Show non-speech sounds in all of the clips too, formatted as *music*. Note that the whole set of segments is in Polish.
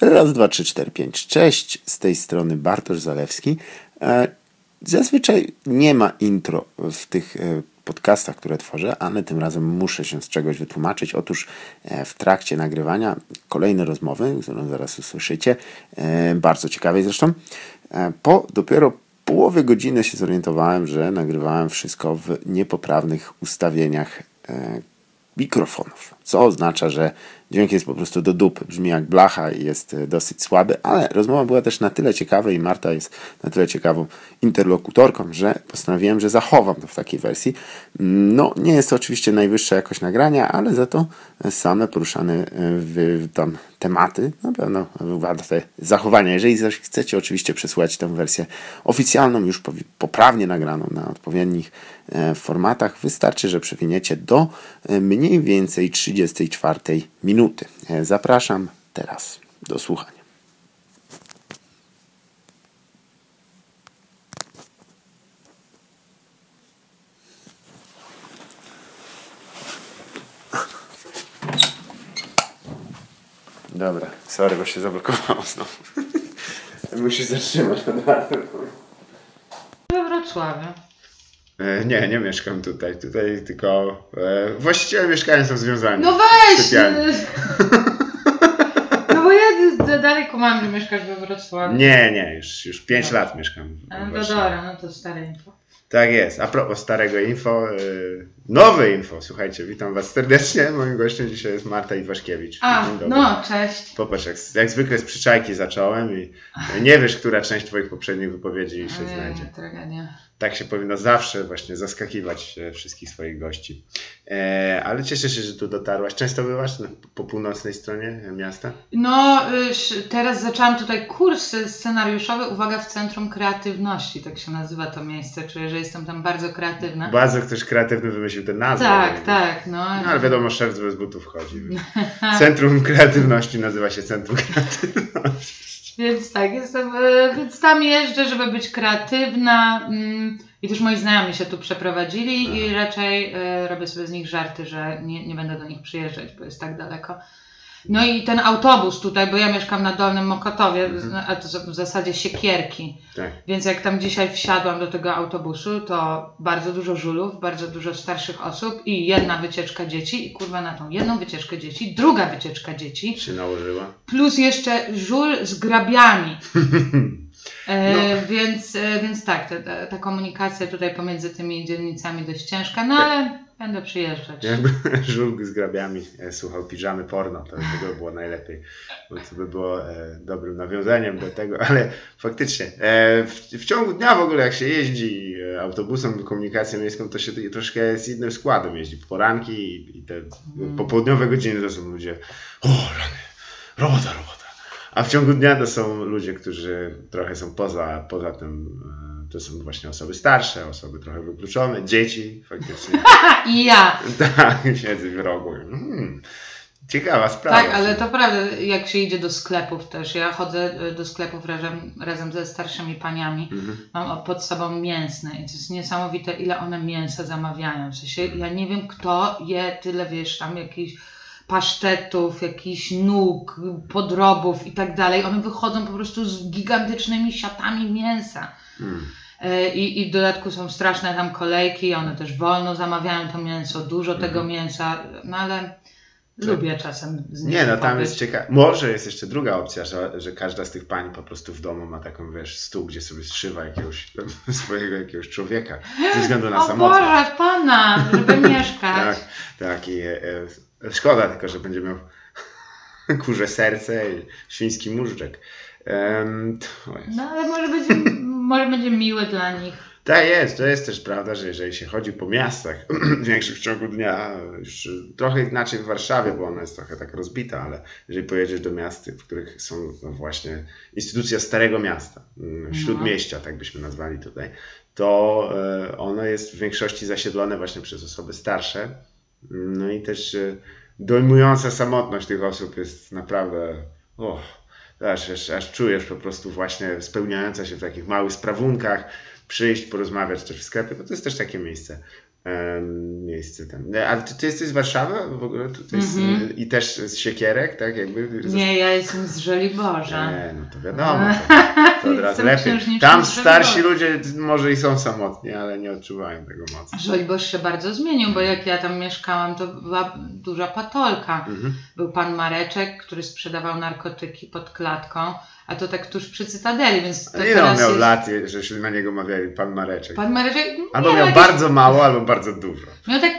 Raz, dwa, trzy, cztery, pięć. Cześć, z tej strony Bartosz Zalewski. E, Zazwyczaj nie ma intro w tych e, podcastach, które tworzę, ale tym razem muszę się z czegoś wytłumaczyć. Otóż e, w trakcie nagrywania kolejnej rozmowy, którą zaraz usłyszycie, bardzo ciekawej zresztą, po dopiero połowie godziny się zorientowałem, że nagrywałem wszystko w niepoprawnych ustawieniach mikrofonów, co oznacza, że dźwięk jest po prostu do dupy, brzmi jak blacha i jest e, dosyć słaby, ale rozmowa była też na tyle ciekawa i Marta jest na tyle ciekawą interlokutorką, że postanowiłem, że zachowam to w takiej wersji. No, nie jest to oczywiście najwyższa jakość nagrania, ale za to same poruszane e, w, tam tematy na pewno warte zachowania. Jeżeli zaś chcecie oczywiście przesłuchać tę wersję oficjalną, już poprawnie nagraną na odpowiednich e, formatach, wystarczy, że przewiniecie do mniej więcej 34 minuty. E, zapraszam teraz do słuchania. Dobra, sorry, bo się zablokowało znowu. *laughs* Musisz zatrzymać od razu. We Wrocławiu. E, Nie, nie mieszkam tutaj. Tutaj tylko e, właściciele mieszkania są związani. No weź! *laughs* No bo ja dalej kumam, że mieszkasz we Wrocławiu. Nie, nie, już, już 5 Dobra. lat mieszkam. No właśnie. dobra, no to stare info. Tak jest. A propos starego info, y, nowe info, słuchajcie, witam Was serdecznie. Moim gościem dzisiaj jest Marta Iwaszkiewicz. A, no, cześć. Popatrz, jak, jak zwykle z przyczajki zacząłem i nie wiesz, która część Twoich poprzednich wypowiedzi się Ojej, znajdzie. Tragedia. Tak się powinno zawsze właśnie zaskakiwać e, wszystkich swoich gości. E, ale cieszę się, że tu dotarłaś. Często bywasz na- po północnej stronie miasta? No, teraz zaczęłam tutaj kurs scenariuszowy, uwaga, w Centrum Kreatywności, tak się nazywa to miejsce, czuję, że jestem tam bardzo kreatywna. Bardzo ktoś kreatywny wymyślił tę nazwę. Tak, tak, no. No, ale wiadomo, szef bez butów chodzi. *laughs* Centrum Kreatywności nazywa się Centrum Kreatywności. Więc tak, jestem, więc tam jeżdżę, żeby być kreatywna mm, i też moi znajomi się tu przeprowadzili i raczej e, robię sobie z nich żarty, że nie, nie będę do nich przyjeżdżać, bo jest tak daleko. No i ten autobus tutaj, bo ja mieszkam na Dolnym Mokotowie, Mhm. a to w zasadzie siekierki, Tak. więc jak tam dzisiaj wsiadłam do tego autobusu, to bardzo dużo żulów, bardzo dużo starszych osób i jedna wycieczka dzieci i kurwa na tą jedną wycieczkę dzieci, druga wycieczka dzieci, Się nałożyła. plus jeszcze żul z grabiami. *laughs* E, No. więc, e, więc tak, ta, ta, ta komunikacja tutaj pomiędzy tymi dzielnicami dość ciężka, no ale będę przyjeżdżać. Jakby *laughs* żółk z grabiami e, słuchał piżamy porno, to by było najlepiej, bo to by było e, dobrym nawiązaniem do tego, ale faktycznie e, w, w ciągu dnia w ogóle jak się jeździ autobusem, komunikacją miejską, to się troszkę z innym składem jeździ. Poranki i, i te popołudniowe godziny to są ludzie, o rany, robota, robota. A w ciągu dnia to są ludzie, którzy trochę są poza, poza tym, to są właśnie osoby starsze, osoby trochę wykluczone, dzieci faktycznie. *laughs* I ja! *laughs* Tak, siedzę w rogu. Hmm, ciekawa sprawa. Tak, ale to prawda, jak się idzie do sklepów też. Ja chodzę e, do sklepów razem, razem ze starszymi paniami. Mhm. Mam pod sobą mięsne i to jest niesamowite, ile one mięsa zamawiają. W sensie, ja nie wiem, kto je tyle, wiesz, tam jakichś pasztetów, jakichś nóg, podrobów i tak dalej. One wychodzą po prostu z gigantycznymi siatami mięsa. Hmm. E, I, I w dodatku są straszne tam kolejki, one też wolno zamawiają to mięso, dużo tego mięsa, no ale lubię czasem z Nie, no tam jest ciekawe. Może jest jeszcze druga opcja, że, że każda z tych pań po prostu w domu ma taką, wiesz, stół, gdzie sobie zszywa jakiegoś *laughs* swojego jakiegoś człowieka ze względu na O samotność. Boże, pana, żeby *laughs* mieszkać. Tak, tak. I e, e, szkoda tylko, że będzie miał *laughs* kurze serce i świński móżdżek. Jest. No ale może będzie, może będzie miły dla nich. Tak jest, to jest też prawda, że jeżeli się chodzi po miastach większych *clears throat* w ciągu dnia, już trochę inaczej w Warszawie, bo ona jest trochę tak rozbita, ale jeżeli pojedziesz do miast, w których są no właśnie instytucja Starego Miasta, mm, Śródmieścia, tak byśmy nazwali tutaj, to e, ono jest w większości zasiedlone właśnie przez osoby starsze. No i też e, dojmująca samotność tych osób jest naprawdę, aż, aż, aż czujesz po prostu właśnie spełniająca się w takich małych sprawunkach, przyjść, porozmawiać też w sklepie, bo to jest też takie miejsce. em, miejsce tam. Ale ty, ty jesteś z Warszawy w ogóle? Tutaj z, Mhm. I też z Siekierek, tak jakby? Nie, ja jestem z Żoliborza. Nie, no to wiadomo. *laughs* To, to od razu lepiej. Tam starsi ludzie może i są samotni, ale nie odczuwają tego mocno. Żoliborz się bardzo zmienił, bo jak ja tam mieszkałam, to była duża patolka. Mhm. Był pan Mareczek, który sprzedawał narkotyki pod klatką, a to tak tuż przy Cytadeli, więc to ile on teraz miał jest... lat, że się na niego mawiali pan Mareczek? Pan Mareczek Albo miał jakieś- bardzo mało, albo bardzo dużo. Miał tak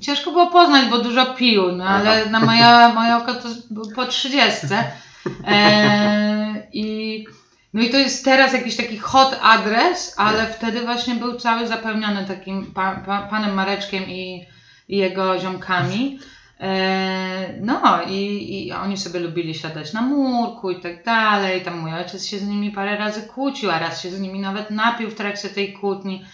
ciężko było poznać, bo dużo pił, no ale Aha. na moja, moje oko to po trzydziestce. *laughs* E, i, no i to jest teraz jakiś taki hot adres, ale wtedy właśnie był cały zapełniony takim pa, pa, panem Mareczkiem i, i jego ziomkami. E, no i, i oni sobie lubili siadać na murku i tak dalej. Tam mój ojciec się z nimi parę razy kłócił, a raz się z nimi nawet napił w trakcie tej kłótni.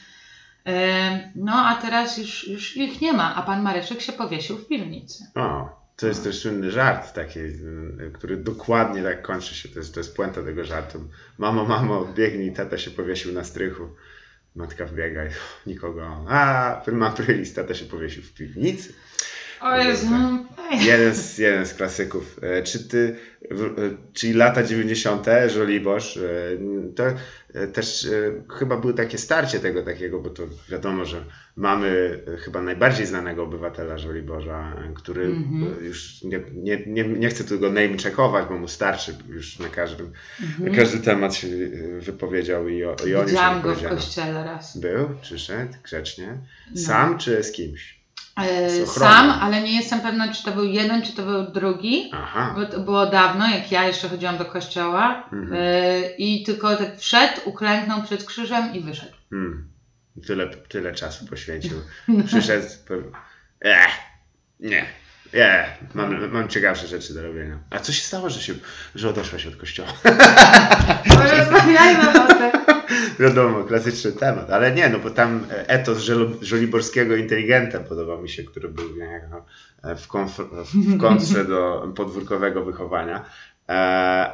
E, No a teraz już, już ich nie ma, a pan Mareczek się powiesił w piwnicy. O, to jest też słynny żart taki, y, który dokładnie tak kończy się. To jest, to jest puenta tego żartu. Mamo, mamo, biegnij, tata się powiesił na strychu. Matka wbiega i *laughs* nikogo. A, prima prylis, tata się powiesił w piwnicy. O Jezu, Jeden z, jeden z klasyków. E, Czy ty, e, czyli lata 90., Żoliborz, e, to też e, chyba było takie starcie tego takiego, bo to wiadomo, że mamy e, chyba najbardziej znanego obywatela Żoliborza, e, który Mhm. e, już nie, nie, nie, nie chcę tu go name checkować, bo mu starszy już na każdym, na Mhm. każdy temat się e, wypowiedział i o, i o nim Widziałam go w kościele raz. Był, przyszedł grzecznie. No. Sam czy z kimś? E. Sam, ale nie jestem pewna, czy to był jeden, czy to był drugi. Aha. Bo to było dawno, jak ja jeszcze chodziłam do kościoła. Mhm. E, I tylko tak wszedł, uklęknął przed krzyżem i wyszedł. Hmm. Tyle, tyle czasu poświęcił. *laughs* Przyszedł. powie- Ech, nie. Nie, mam, mam ciekawsze rzeczy do robienia. A co się stało, że, się, że odeszłaś od kościoła? *laughs* Porozmawiajmy o tym. *laughs* Wiadomo, klasyczny temat, ale nie, no bo tam etos żelo- żoliborskiego inteligenta podoba mi się, który był niejako e, w, w kontrze do podwórkowego wychowania. E,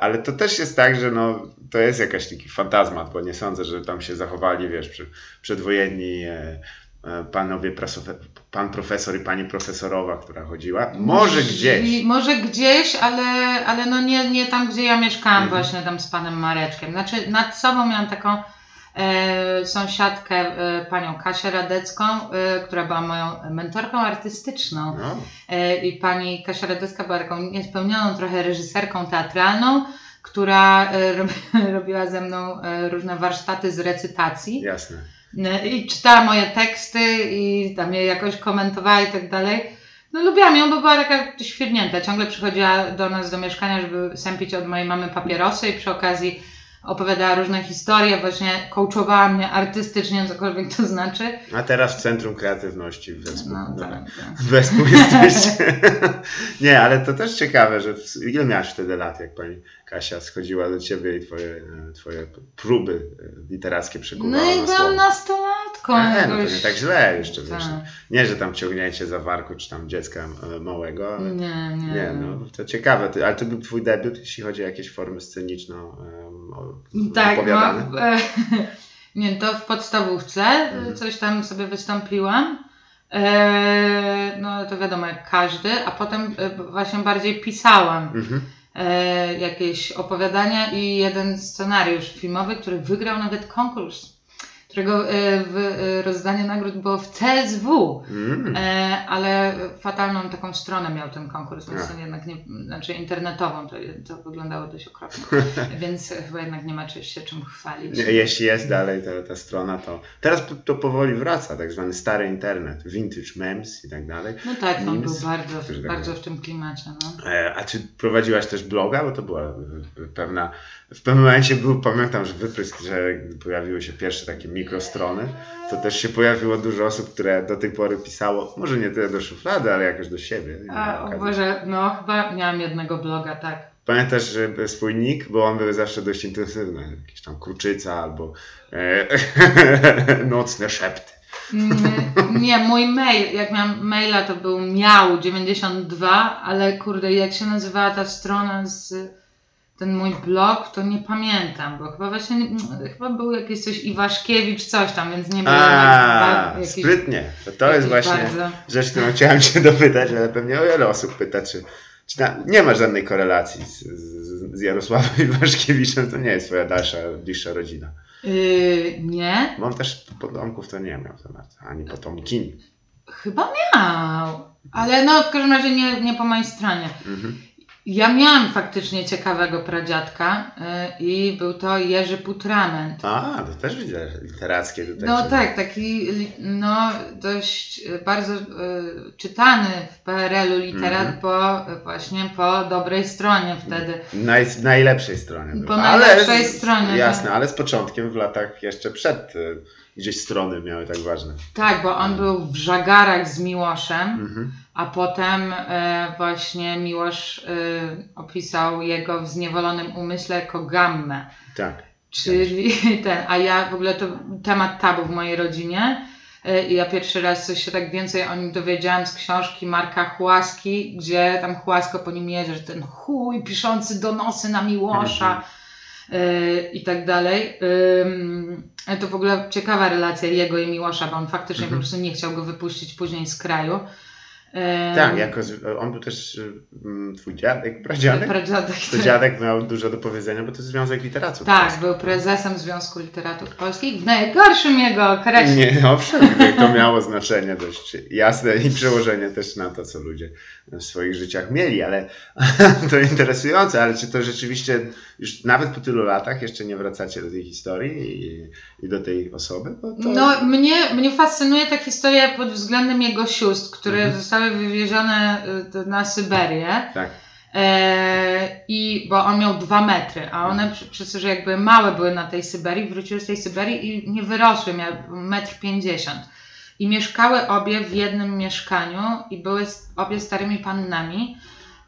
ale to też jest tak, że no, to jest jakaś taki fantazmat, bo nie sądzę, że tam się zachowali, wiesz, przedwojenni e, e, panowie, prasowe, pan profesor i pani profesorowa, która chodziła. Może gdzieś. Może gdzieś, ale, ale no nie, nie tam, gdzie ja mieszkałam, Mhm. właśnie tam z panem Mareczkiem. Znaczy, nad sobą miałam taką e, sąsiadkę, e, panią Kasię Radecką, e, która była moją mentorką artystyczną. No, E, I pani Kasia Radecka była taką niespełnioną trochę reżyserką teatralną, która e, robi, *laughs* robiła ze mną e, różne warsztaty z recytacji. jasne. I czytała moje teksty i tam je jakoś komentowała i tak dalej. No lubiłam ją, bo była taka świrnięta. Ciągle przychodziła do nas do mieszkania, żeby sępić od mojej mamy papierosy i przy okazji opowiadała różne historie, właśnie coachowała mnie artystycznie, cokolwiek to znaczy. A teraz w Centrum Kreatywności w Wespół. No, tak, tak. W Wespół jesteście. *laughs* nie, ale to też ciekawe, że ile miałaś wtedy lat, jak pani Kasia schodziła do ciebie i twoje, e, twoje próby e, literackie przekuwała No i byłam nastolatką. Nie, no to jakoś. nie tak źle jeszcze, Tak. wiesz. Nie, że tam ciągnięcie za warku, czy tam dziecka e, małego, ale Nie, nie. nie, no to ciekawe. Ale to był twój debiut, jeśli chodzi o jakieś formy sceniczną o- Tak, opowiadane? no, e, *laughs* nie, to w podstawówce Mhm. coś tam sobie wystąpiłam. E, no to wiadomo, jak każdy, a potem e, właśnie bardziej pisałam Mhm. E, jakieś opowiadania i jeden scenariusz filmowy, który wygrał nawet konkurs, którego e, w, e, rozdanie nagród było w CSW. Mm. E, ale fatalną taką stronę miał ten konkurs, więc jednak nie, znaczy internetową, to, to wyglądało dość okropnie, *laughs* więc chyba jednak nie ma czy, się czym chwalić. Jeśli jest dalej ta, ta strona, to teraz to, to powoli wraca, tak zwany stary internet, vintage memes i tak dalej. No tak, on Memes, był bardzo, tak bardzo w tym klimacie. No. A czy prowadziłaś też bloga? Bo to była pewna. W pewnym momencie był, pamiętam, że wyprysk, że pojawiły się pierwsze takie mikrostrony, to też się pojawiło dużo osób, które do tej pory pisało, może nie tyle do szuflady, ale jakoś do siebie. Nie A. Boże, no chyba miałam jednego bloga, tak. Pamiętasz że swój nick, bo on był zawsze dość intensywny. Jakieś tam kruczyca albo e, *laughs* nocne szepty. Mm, Nie, mój mail, jak miałam maila, to był miał 92, ale kurde, jak się nazywała ta strona z ten mój blog, to nie pamiętam, bo chyba właśnie, chyba był jakiś coś Iwaszkiewicz, coś tam, więc nie było A, sprytnie. To, to jest właśnie bardzo- rzecz, którą chciałem Cię *laughs* dopytać, ale pewnie o wiele osób pyta, czy, czy nie ma żadnej korelacji z, z, z Jarosławem *laughs* Iwaszkiewiczem, to nie jest Twoja dalsza, bliższa rodzina. Yy, nie, Bo on też potomków to nie miał bardzo, ani potomkini. chyba miał, ale no w każdym razie nie, nie po mojej stronie. Mhm. Ja miałam faktycznie ciekawego pradziadka yy, i był to Jerzy Putrament. A, to też widzę, że literackie tutaj. No tak, taki li- no, dość y, bardzo y, czytany w PRL-u literat Mhm. po y, właśnie po dobrej stronie wtedy. Naj, najlepszej stronie. Po był. najlepszej z- stronie, Jasne, tak. ale z początkiem w latach jeszcze przed y, gdzieś strony miały tak ważne. Tak, bo on był w żagarach z Miłoszem, Mhm. a potem e, właśnie Miłosz e, opisał jego w zniewolonym umyśle jako gammę. Tak. Czyli *laughs* ten, a ja w ogóle to temat tabu w mojej rodzinie. E, I ja pierwszy raz coś się tak więcej o nim dowiedziałam z książki Marka Chłaski, gdzie tam Chłasko po nim jedzie, że ten chuj piszący donosy na Miłosza e, i tak dalej. To w ogóle ciekawa relacja jego i Miłosza, bo on faktycznie Mhm. po prostu nie chciał go wypuścić później z kraju. Tak, jako, on był też mm, twój dziadek, pradziadek? Pradziadek, To tak. dziadek miał dużo do powiedzenia, bo to jest Związek Literatów. Tak, był prezesem Związku Literatów Polskich w najgorszym jego okresie. Nie, *laughs* owszem, to miało znaczenie dość jasne i przełożenie też na to, co ludzie w swoich życiach mieli, ale *laughs* to interesujące, ale czy to rzeczywiście już nawet po tylu latach jeszcze nie wracacie do tej historii i, i do tej osoby? Bo to... No, mnie, mnie fascynuje ta historia pod względem jego sióstr, które Mhm. zostały wywiezione y, na Syberię. Tak. E, I bo on miał dwa metry, a one przez to, że jakby małe były na tej Syberii, wróciły z tej Syberii i nie wyrosły, miały metr pięćdziesiąt. I mieszkały obie w jednym mieszkaniu i były obie starymi pannami.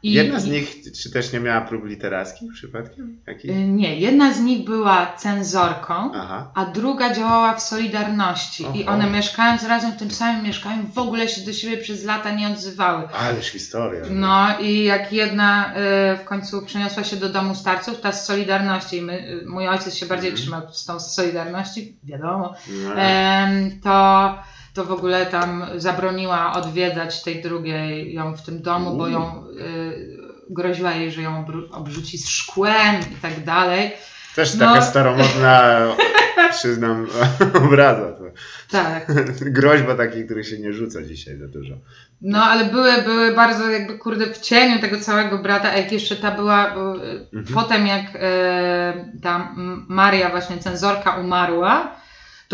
I, Jedna z i- nich, czy też nie miała prób literackich przypadkiem? Jakich? y, Nie, jedna z nich była cenzorką, Aha. a druga działała w Solidarności. I Oho. one mieszkając razem w tym samym mieszkaniu w ogóle się do siebie przez lata nie odzywały. Ależ historia. No i jak jedna y, w końcu przeniosła się do domu starców, ta z Solidarności, i my, y, mój ojciec się bardziej Mhm. trzymał z tą z Solidarności, wiadomo, No, em, to, to w ogóle tam zabroniła odwiedzać tej drugiej ją w tym domu, bo ją y, groziła jej, że ją obrzuci z szkłem i tak dalej. Też taka no. staromodna, *laughs* przyznam, *laughs* obraza. To. Tak. *laughs* Groźba takiej, której się nie rzuca dzisiaj za dużo. No, ale były, były bardzo jakby kurde w cieniu tego całego brata, a jak jeszcze ta była, e, Mhm. potem jak e, ta Maria właśnie cenzorka umarła,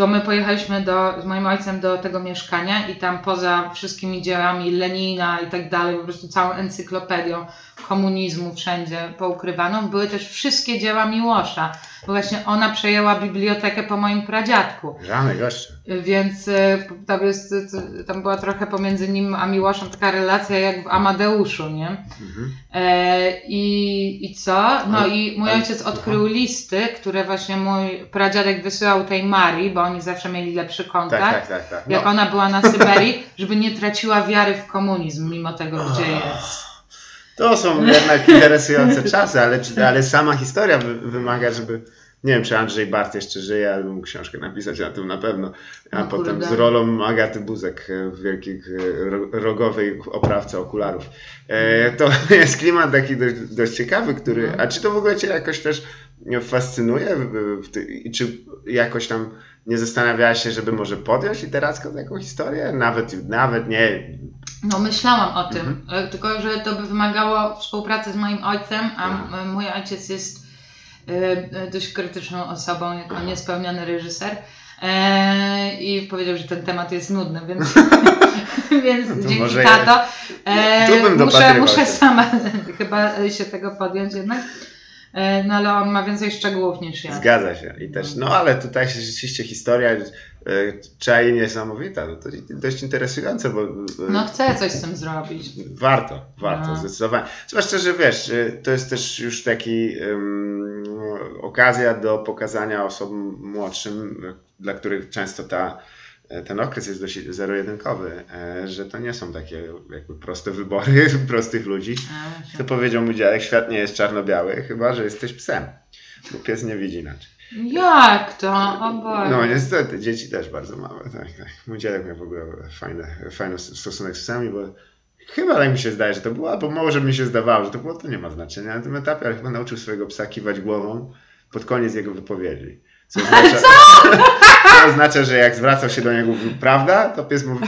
to my pojechaliśmy do, z moim ojcem do tego mieszkania i tam poza wszystkimi dziełami Lenina i tak dalej, po prostu całą encyklopedią komunizmu wszędzie poukrywaną, były też wszystkie dzieła Miłosza, bo właśnie ona przejęła bibliotekę po moim pradziadku. Żadne goeszcze. Więc e, tam, jest, e, tam była trochę pomiędzy nim a Miłoszem taka relacja jak w Amadeuszu, nie? Mhm. E, i, I co? No Ale- i mój ale- ojciec odkrył listy, które właśnie mój pradziadek wysyłał tej Marii, bo oni zawsze mieli lepszy kontakt. Tak, tak, tak. tak. Jak ona była na Syberii, żeby nie traciła wiary w komunizm, mimo tego, gdzie *laughs* jest. To są jednak interesujące czasy, ale, ale sama historia wy, wymaga, żeby. Nie wiem, czy Andrzej Bart jeszcze żyje, ale mógł książkę napisać na tym na pewno. A No potem kurde. z rolą Agaty Buzek e, w wielkiej ro- rogowej oprawce okularów. E, to *laughs* jest klimat taki dość, dość ciekawy, który. A czy to w ogóle Cię jakoś też fascynuje? I czy jakoś tam nie zastanawiałaś się, żeby może podjąć literacką taką historię? Nawet, nawet nie. No myślałam o tym, Mhm. e, tylko że to by wymagało współpracy z moim ojcem, a Mhm. mój ojciec jest e, e, dość krytyczną osobą, jako niespełniony reżyser. E, I powiedział, że ten temat jest nudny, więc, *laughs* *laughs* więc No to dzięki może tato. Bym muszę, muszę sama *laughs* chyba się tego podjąć jednak. E, no ale on ma więcej szczegółów niż ja. Zgadza się. I też, no ale tutaj się rzeczywiście historia e, jej niesamowita. No to dość interesujące, bo e, No chcę coś z tym zrobić. warto, warto, No. zdecydowanie. Zwłaszcza, że wiesz, e, to jest też już taki em, okazja do pokazania osobom młodszym, dla których często ta ten okres jest dość zero-jedynkowy, że to nie są takie jakby proste wybory *laughs* prostych ludzi. A, To powiedział mu dziadek, świat nie jest czarno-biały, chyba że jesteś psem, bo pies nie widzi inaczej. Jak to? O Boże. No niestety, dzieci też bardzo małe. Tak, tak. Mój dziadek miał w ogóle fajny, fajny stosunek z psami, bo chyba tak mi się zdaje, że to było, albo może mi się zdawało, że to było, to nie ma znaczenia na tym etapie, ale chyba nauczył swojego psa kiwać głową pod koniec jego wypowiedzi. Co *laughs* oznacza, *laughs* co oznacza, że jak zwracał się do niego prawda, to pies mu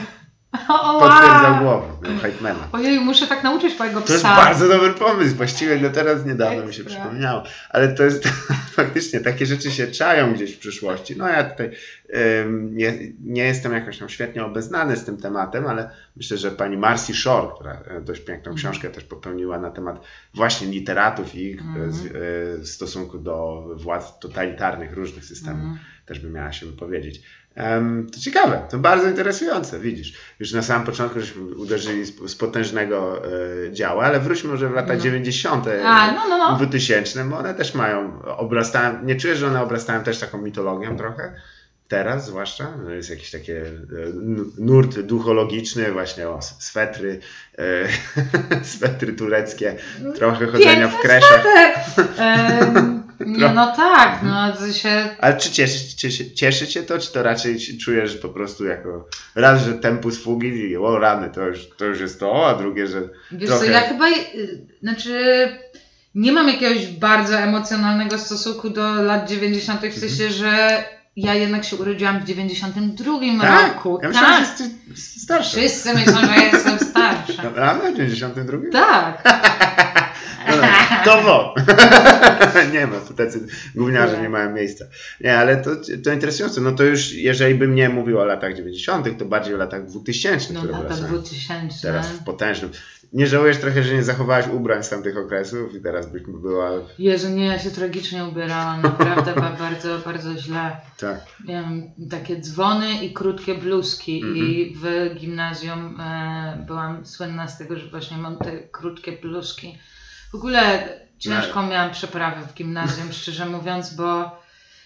o, potwierdzał głową, miał hejtmana. Ojej, muszę tak nauczyć mojego psa. To jest bardzo dobry pomysł, właściwie no teraz niedawno mi się Ekstra. przypomniało, ale to jest *laughs* faktycznie, takie rzeczy się czają gdzieś w przyszłości. No ja tutaj nie, nie jestem jakoś tam świetnie obeznany z tym tematem, ale myślę, że pani Marcy Shore, która e, dość piękną książkę też popełniła na temat właśnie literatów i ich Mhm. z, e, w stosunku do władz totalitarnych różnych systemów, Mhm. też by miała się wypowiedzieć. To ciekawe, to bardzo interesujące, widzisz. Już na samym początku żeśmy uderzyli z, potężnego e, działa, ale wróćmy może w lata No. 90. A, no, no, no. 2000, bo one też mają, obrastają, nie czujesz, że one obrastają też taką mitologią trochę? Teraz zwłaszcza, no jest jakiś taki nurt duchologiczny, właśnie o swetry, e, *laughs* swetry tureckie, trochę chodzenia w kreszach. *laughs* Nie, no tak, no to się... Ale czy cieszy, cieszy, cieszy cię to, czy to raczej czujesz po prostu jako raz, że tempus fugi i o rany, to już, to już jest to, a drugie, że Wiesz trochę... co, ja chyba, znaczy nie mam jakiegoś bardzo emocjonalnego stosunku do lat 90. w sensie, że ja jednak się urodziłam w 92 tak? roku. Ja myślałem, tak, że jesteś starsza. wszyscy myślą, że ja jestem starsza. *laughs* Naprawdę? W 92? Tak. *laughs* No, no, *laughs* to wo. nie ma, tu tacy gówniarze nie mają miejsca. Nie, ale to, to interesujące. No to już, jeżeli bym nie mówił o latach 90., to bardziej o latach 2000, No lata wracają. 2000. Teraz w potężnym. Nie żałujesz trochę, że nie zachowałaś ubrań z tamtych okresów i teraz byś była. Jezu, nie, ja się tragicznie ubierałam, naprawdę ba- *laughs* bardzo, bardzo źle. Tak. Miałam takie dzwony i krótkie bluzki i Mhm. w gimnazjum e, byłam słynna z tego, że właśnie mam te krótkie bluzki. W ogóle ciężką miałam przeprawę w gimnazjum, *laughs* szczerze mówiąc, bo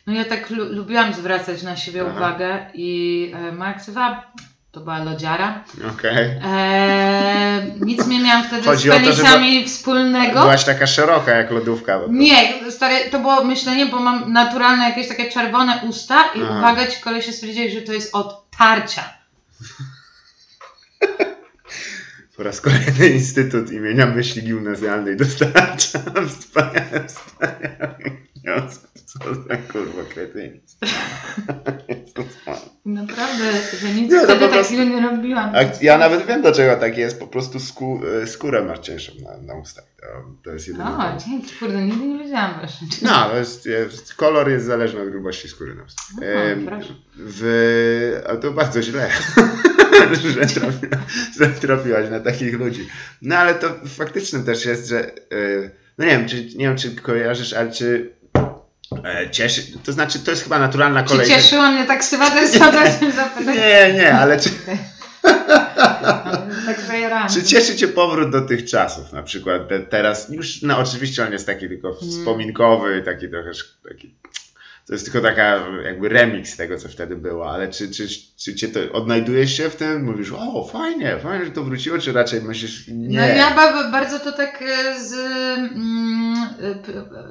no ja tak lu- lubiłam zwracać na siebie Aha. uwagę i e, moja ksywa to była lodziara. Okej. E, nic nie miałam wtedy Chodzi z o to, penisami wspólnego. Byłaś taka szeroka jak lodówka. Nie, stary, to było myślenie, bo mam naturalne jakieś takie czerwone usta i Aha. uwaga, ci kolesie stwierdzili, że to jest od tarcia. *laughs* Po raz kolejny *laughs* Instytut imienia myśli gimnazjalnej dostarcza *laughs* wspaniałe wnioski. Co za kurwa kretynizm. Jezus *laughs* Maria. Naprawdę, że nic Nie, no wtedy po prostu- takiego nie robiłam. Ja nawet wiem dlaczego tak jest, po prostu skó, e, skórę masz cięższą na, na ustach. To, to jest jedyny O, powód. dzięki, kurde, nigdy nie wiedziałam właśnie. No, to jest, jest, kolor jest zależny od grubości skóry na ustach. O, Em, proszę. w, a to bardzo źle, *laughs* że, trafiła, że trafiłaś na takich ludzi. No ale to faktycznym też jest, że e, no nie wiem, czy, nie wiem, czy kojarzysz, ale czy cieszy, to znaczy to jest chyba naturalna Czy kolej. cieszyła mnie tak chciałem zapytać. Nie, nie, ale czy, *laughs* Tak. Czy cieszy Cię powrót do tych czasów, na przykład te, teraz, już no oczywiście on jest taki tylko Mm. wspominkowy, taki trochę, taki, to jest tylko taka jakby remix tego, co wtedy było, ale czy, czy, czy Cię to, odnajdujesz się w tym, mówisz, o fajnie, fajnie, że to wróciło, czy raczej myślisz, nie, No ja ba- bardzo to tak e, z, mm,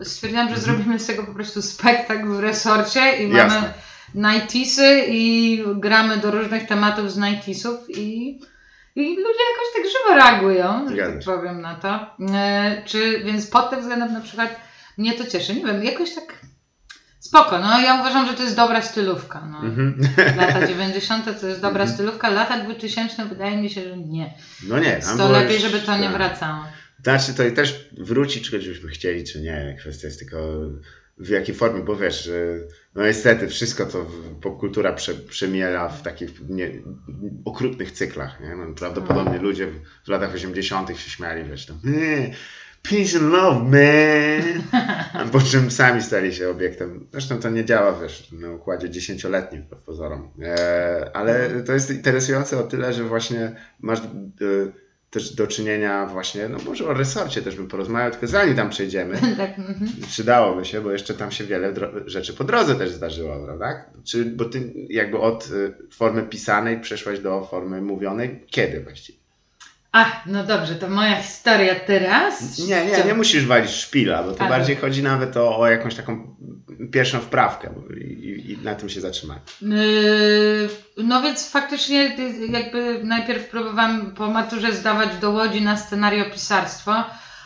e, stwierdziłam, że Mhm. zrobimy z tego po prostu spektakl w resorcie i mamy nightisy i gramy do różnych tematów z nightisów i, i ludzie jakoś tak żywo reagują, że tak powiem na to. E, czy, więc pod tym względem na przykład mnie to cieszy. Nie wiem, jakoś tak spoko. No ja uważam, że to jest dobra stylówka. No. Mhm. *laughs* Lata 90. to jest dobra Mhm. stylówka, lata 2000 wydaje mi się, że nie. No nie, tam to lepiej, żeby to nie tak. wracało. Znaczy to i też wróci, czy byśmy chcieli, czy nie. Kwestia jest tylko w jakiej formie, bo wiesz, no niestety wszystko to popkultura prze, przemiela w takich nie, okrutnych cyklach. Nie? No, prawdopodobnie ludzie w, latach 80. się śmiali, wiesz, tam "Eh, peace and love, man. Po czym sami stali się obiektem. Zresztą to nie działa, wiesz, na układzie dziesięcioletnim pozorom. E, ale to jest interesujące o tyle, że właśnie masz e, też do czynienia właśnie, no może o resorcie też bym porozmawiał, tylko zanim tam przejdziemy, *laughs* tak, mhm. przydałoby się, bo jeszcze tam się wiele rzeczy po drodze też zdarzyło, prawda? Czy, bo ty jakby od y, formy pisanej przeszłaś do formy mówionej, kiedy właściwie? Ach, no dobrze, to moja historia teraz. Nie, nie, nie musisz walić szpila, bo to Ale. bardziej chodzi nawet o, o jakąś taką pierwszą wprawkę i, i, na tym się zatrzymać. Yy, no więc faktycznie jakby najpierw próbowałam po maturze zdawać do Łodzi na scenariopisarstwo,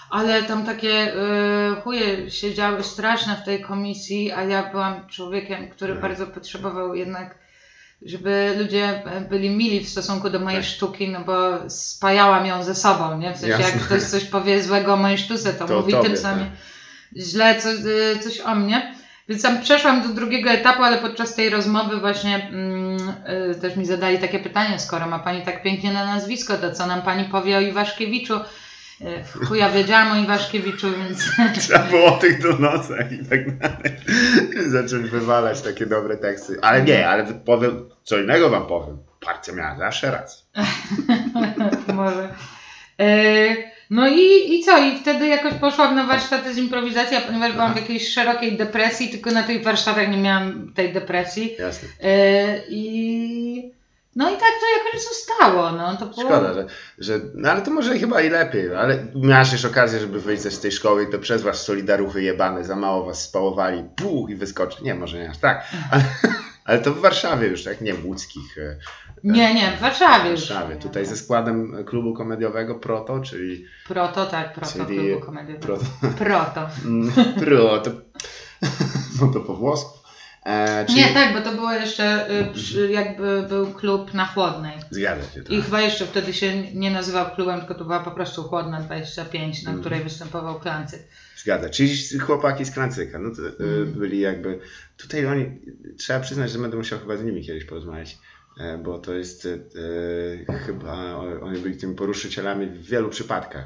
ale tam takie yy, chuje się działy straszne w tej komisji, a ja byłam człowiekiem, który no. bardzo potrzebował jednak żeby ludzie byli mili w stosunku do mojej tak. sztuki, no bo spajałam ją ze sobą, nie? W sensie Jasne. jak ktoś coś powie złego o mojej sztuce, to, to mówi tobie, tym samym tak. źle coś, y, coś o mnie. Więc tam przeszłam do drugiego etapu, ale podczas tej rozmowy właśnie mm, y, też mi zadali takie pytanie, skoro ma Pani tak pięknie na nazwisko, to co nam Pani powie o Iwaszkiewiczu? Chuja wiedziałam o Iwaszkiewiczu, więc... *laughs* Trzeba było o tych donosach i tak dalej. *laughs* Zacząć wywalać takie dobre teksty. Ale nie, ale powiem, co innego wam powiem. Partia miała zawsze rację. *laughs* Może. E, no i, i co? I wtedy jakoś poszłam na warsztaty z improwizacji, a ponieważ byłam w jakiejś szerokiej depresji, tylko na tych warsztatach nie miałam tej depresji. Jasne. E, I no i tak to jakoś zostało. No, to było... Szkoda, że, że. No ale to może chyba i lepiej. Ale miałaś już okazję, żeby wyjść z tej szkoły i to przez was solidaruchy jebane, za mało was spałowali, puch i wyskoczy. Nie, może nie aż tak. Ale, ale to w Warszawie już, tak? Nie w łódzkich. E, nie, nie, w Warszawie. W Warszawie. Już. Tutaj ze składem klubu komediowego Proto, czyli. Proto, tak, Proto czyli klubu komediowego. Proto. Proto. *laughs* Proto. No to po włosku. E, czyli... Nie, tak, bo to było jeszcze y, jakby był klub na chłodnej. Zgadza się. Tak. I chyba jeszcze wtedy się nie nazywał klubem, tylko to była po prostu chłodna 25, na mm. której występował Klancyk. Zgadza. Czyli chłopaki z Klancyka. No to, mm. byli jakby. Tutaj oni, trzeba przyznać, że będę musiał chyba z nimi kiedyś porozmawiać e, bo to jest e, chyba oni byli tymi poruszycielami w wielu przypadkach.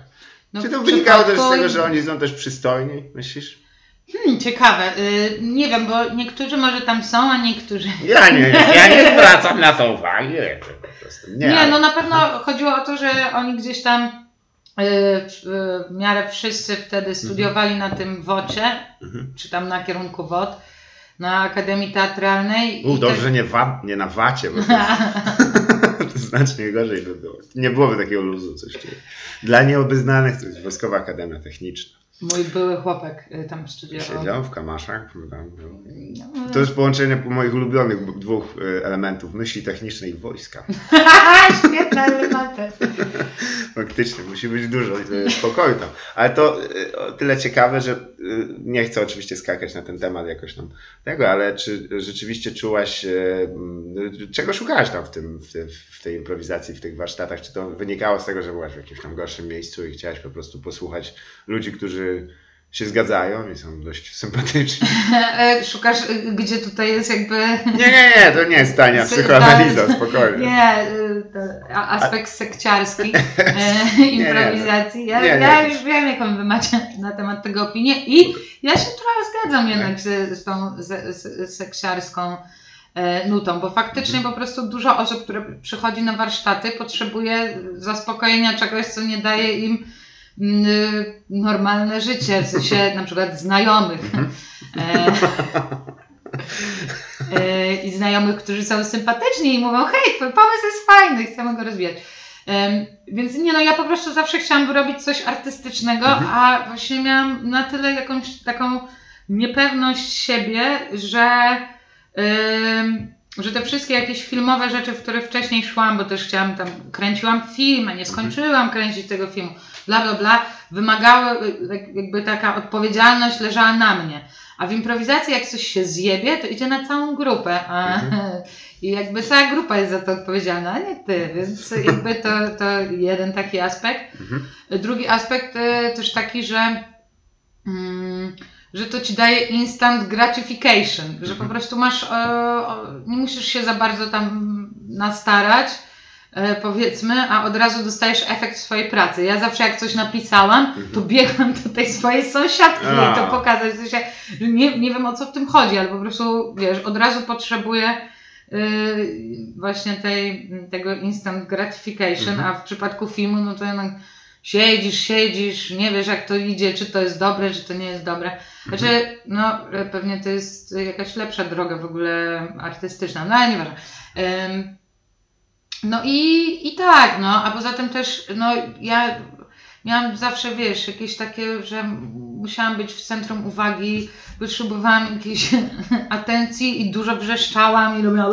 No Czy to wynikało też z tego, że oni są też przystojni, myślisz? Hmm, ciekawe. Yy, nie wiem, bo niektórzy może tam są, a niektórzy. Ja nie, ja nie *laughs* zwracam na to uwagi. Nie, nie no na pewno chodziło o to, że oni gdzieś tam yy, w miarę wszyscy wtedy mhm. studiowali na tym wocie, mhm. czy tam na kierunku WOT, na Akademii Teatralnej. U, dobrze, nie, wa- nie na wacie, bo to, *laughs* to znacznie gorzej by było. Nie byłoby takiego luzu coś czuję. Dla nieobeznanych to jest Wojskowa Akademia Techniczna. Mój były chłopek y, tam studiował. Siedział w Kamaszach. Tam To jest połączenie moich ulubionych dwóch y, elementów, myśli technicznej i wojska. *laughs* Świetne elementy. *laughs* Faktycznie, musi być dużo spokoju tam. Ale to y, o tyle ciekawe, że nie chcę oczywiście skakać na ten temat jakoś tam tego, ale czy rzeczywiście czułaś, czego szukałaś tam w, tym, w tej improwizacji, w tych warsztatach? Czy to wynikało z tego, że byłaś w jakimś tam gorszym miejscu i chciałaś po prostu posłuchać ludzi, którzy się zgadzają i są dość sympatyczni. *laughs* E, szukasz, e, gdzie tutaj jest jakby... Nie, nie, nie, to nie jest tania *laughs* psychoanaliza, spokojnie. Nie, *laughs* e, aspekt sekciarski improwizacji. Ja, nie, nie, ja już wiem, jaką wy macie na temat tego opinię i ja się trochę zgadzam jednak z, z tą z, z sekciarską nutą, bo faktycznie mhm. po prostu dużo osób, które przychodzi na warsztaty, potrzebuje zaspokojenia czegoś, co nie daje im normalne życie, w sensie na przykład znajomych. Mhm. E, e, I znajomych, którzy są sympatyczni i mówią, hej, twój pomysł jest fajny, chcemy go rozwijać. Więc nie no, ja po prostu zawsze chciałam wyrobić coś artystycznego, mhm. a właśnie miałam na tyle jakąś taką niepewność siebie, że że te wszystkie jakieś filmowe rzeczy, w które wcześniej szłam, bo też chciałam tam, kręciłam film, a nie skończyłam kręcić tego filmu, bla, bla, bla, wymagały, jakby taka odpowiedzialność leżała na mnie. A w improwizacji, jak coś się zjebie, to idzie na całą grupę. A, mhm. *laughs* I jakby cała grupa jest za to odpowiedzialna, a nie ty. Więc jakby to, to jeden taki aspekt. Mhm. Drugi aspekt e, też taki, że. Mm, że to ci daje instant gratification, że po mhm. prostu masz, e, nie musisz się za bardzo tam nastarać, e, powiedzmy, a od razu dostajesz efekt swojej pracy. Ja zawsze jak coś napisałam, to mhm. biegłam do tej swojej sąsiadki i to pokazać. W sensie, nie, nie wiem o co w tym chodzi, ale po prostu, wiesz, od razu potrzebuję yy, właśnie tej, tego instant gratification, Mhm. a w przypadku filmu, no to jednak siedzisz, siedzisz, nie wiesz jak to idzie, czy to jest dobre, czy to nie jest dobre. Znaczy, Mhm. no e, pewnie to jest jakaś lepsza droga w ogóle artystyczna, no ale nieważne. Ym, no i, i tak, no, a poza tym też, no ja miałam zawsze, wiesz, jakieś takie, że musiałam być w centrum uwagi, potrzebowałam jakiejś *laughs* atencji i dużo wrzeszczałam i robiłam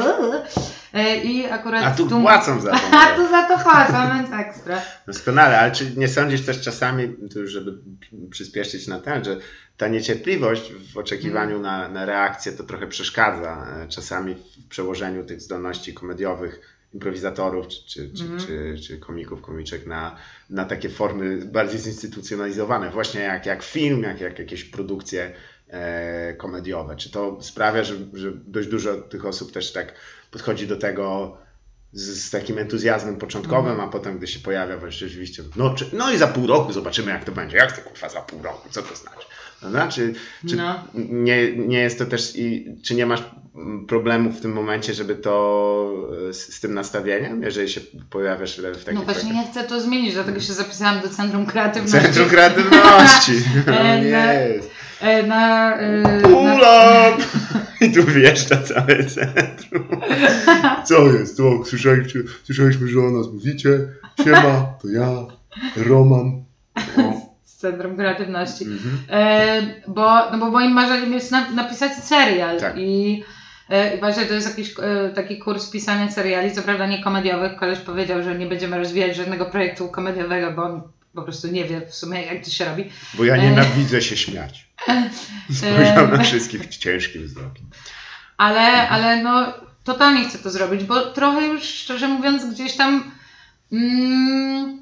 i akurat A tu płacą za to. *laughs* A tu za to płacą, więc ekstra. Doskonale, ale czy nie sądzisz też czasami, tu już żeby przyspieszyć na ten, że ta niecierpliwość w oczekiwaniu Mm. na, na reakcję to trochę przeszkadza e, czasami w przełożeniu tych zdolności komediowych improwizatorów czy, czy, czy, Mhm. czy, czy komików, komiczek na, na takie formy bardziej zinstytucjonalizowane, właśnie jak, jak film, jak, jak jakieś produkcje e, komediowe. Czy to sprawia, że, że dość dużo tych osób też tak podchodzi do tego z, z takim entuzjazmem początkowym, Mhm. a potem, gdy się pojawia właśnie rzeczywiście, no, czy, no i za pół roku zobaczymy, jak to będzie. Jak to kurwa za pół roku? Co to znaczy? Prawda? Czy, czy No. nie, nie jest to też i czy nie masz problemu w tym momencie, żeby to e, z, z tym nastawieniem, jeżeli się pojawiasz w takich No właśnie projektach? nie chcę to zmienić, dlatego się zapisałam do Centrum Kreatywności. Centrum Kreatywności! *laughs* No nie jest. E, Na, e! I tu wjeżdża całe centrum. Co jest? Co? Słyszeliście, słyszeliśmy, że o nas mówicie? Siema, to ja, Roman. O. Centrum Kreatywności. Mhm. E, bo, no bo moim marzeniem jest na, napisać serial Tak. i e, właśnie to jest jakiś e, taki kurs pisania seriali, co prawda nie komediowych. Koleś powiedział, że nie będziemy rozwijać żadnego projektu komediowego, bo on po prostu nie wie w sumie jak to się robi. Bo ja E. nienawidzę się śmiać. *laughs* Spojrzał na wszystkich ciężkim wzrokiem. Ale, ale no totalnie chcę to zrobić, bo trochę już szczerze mówiąc gdzieś tam mm,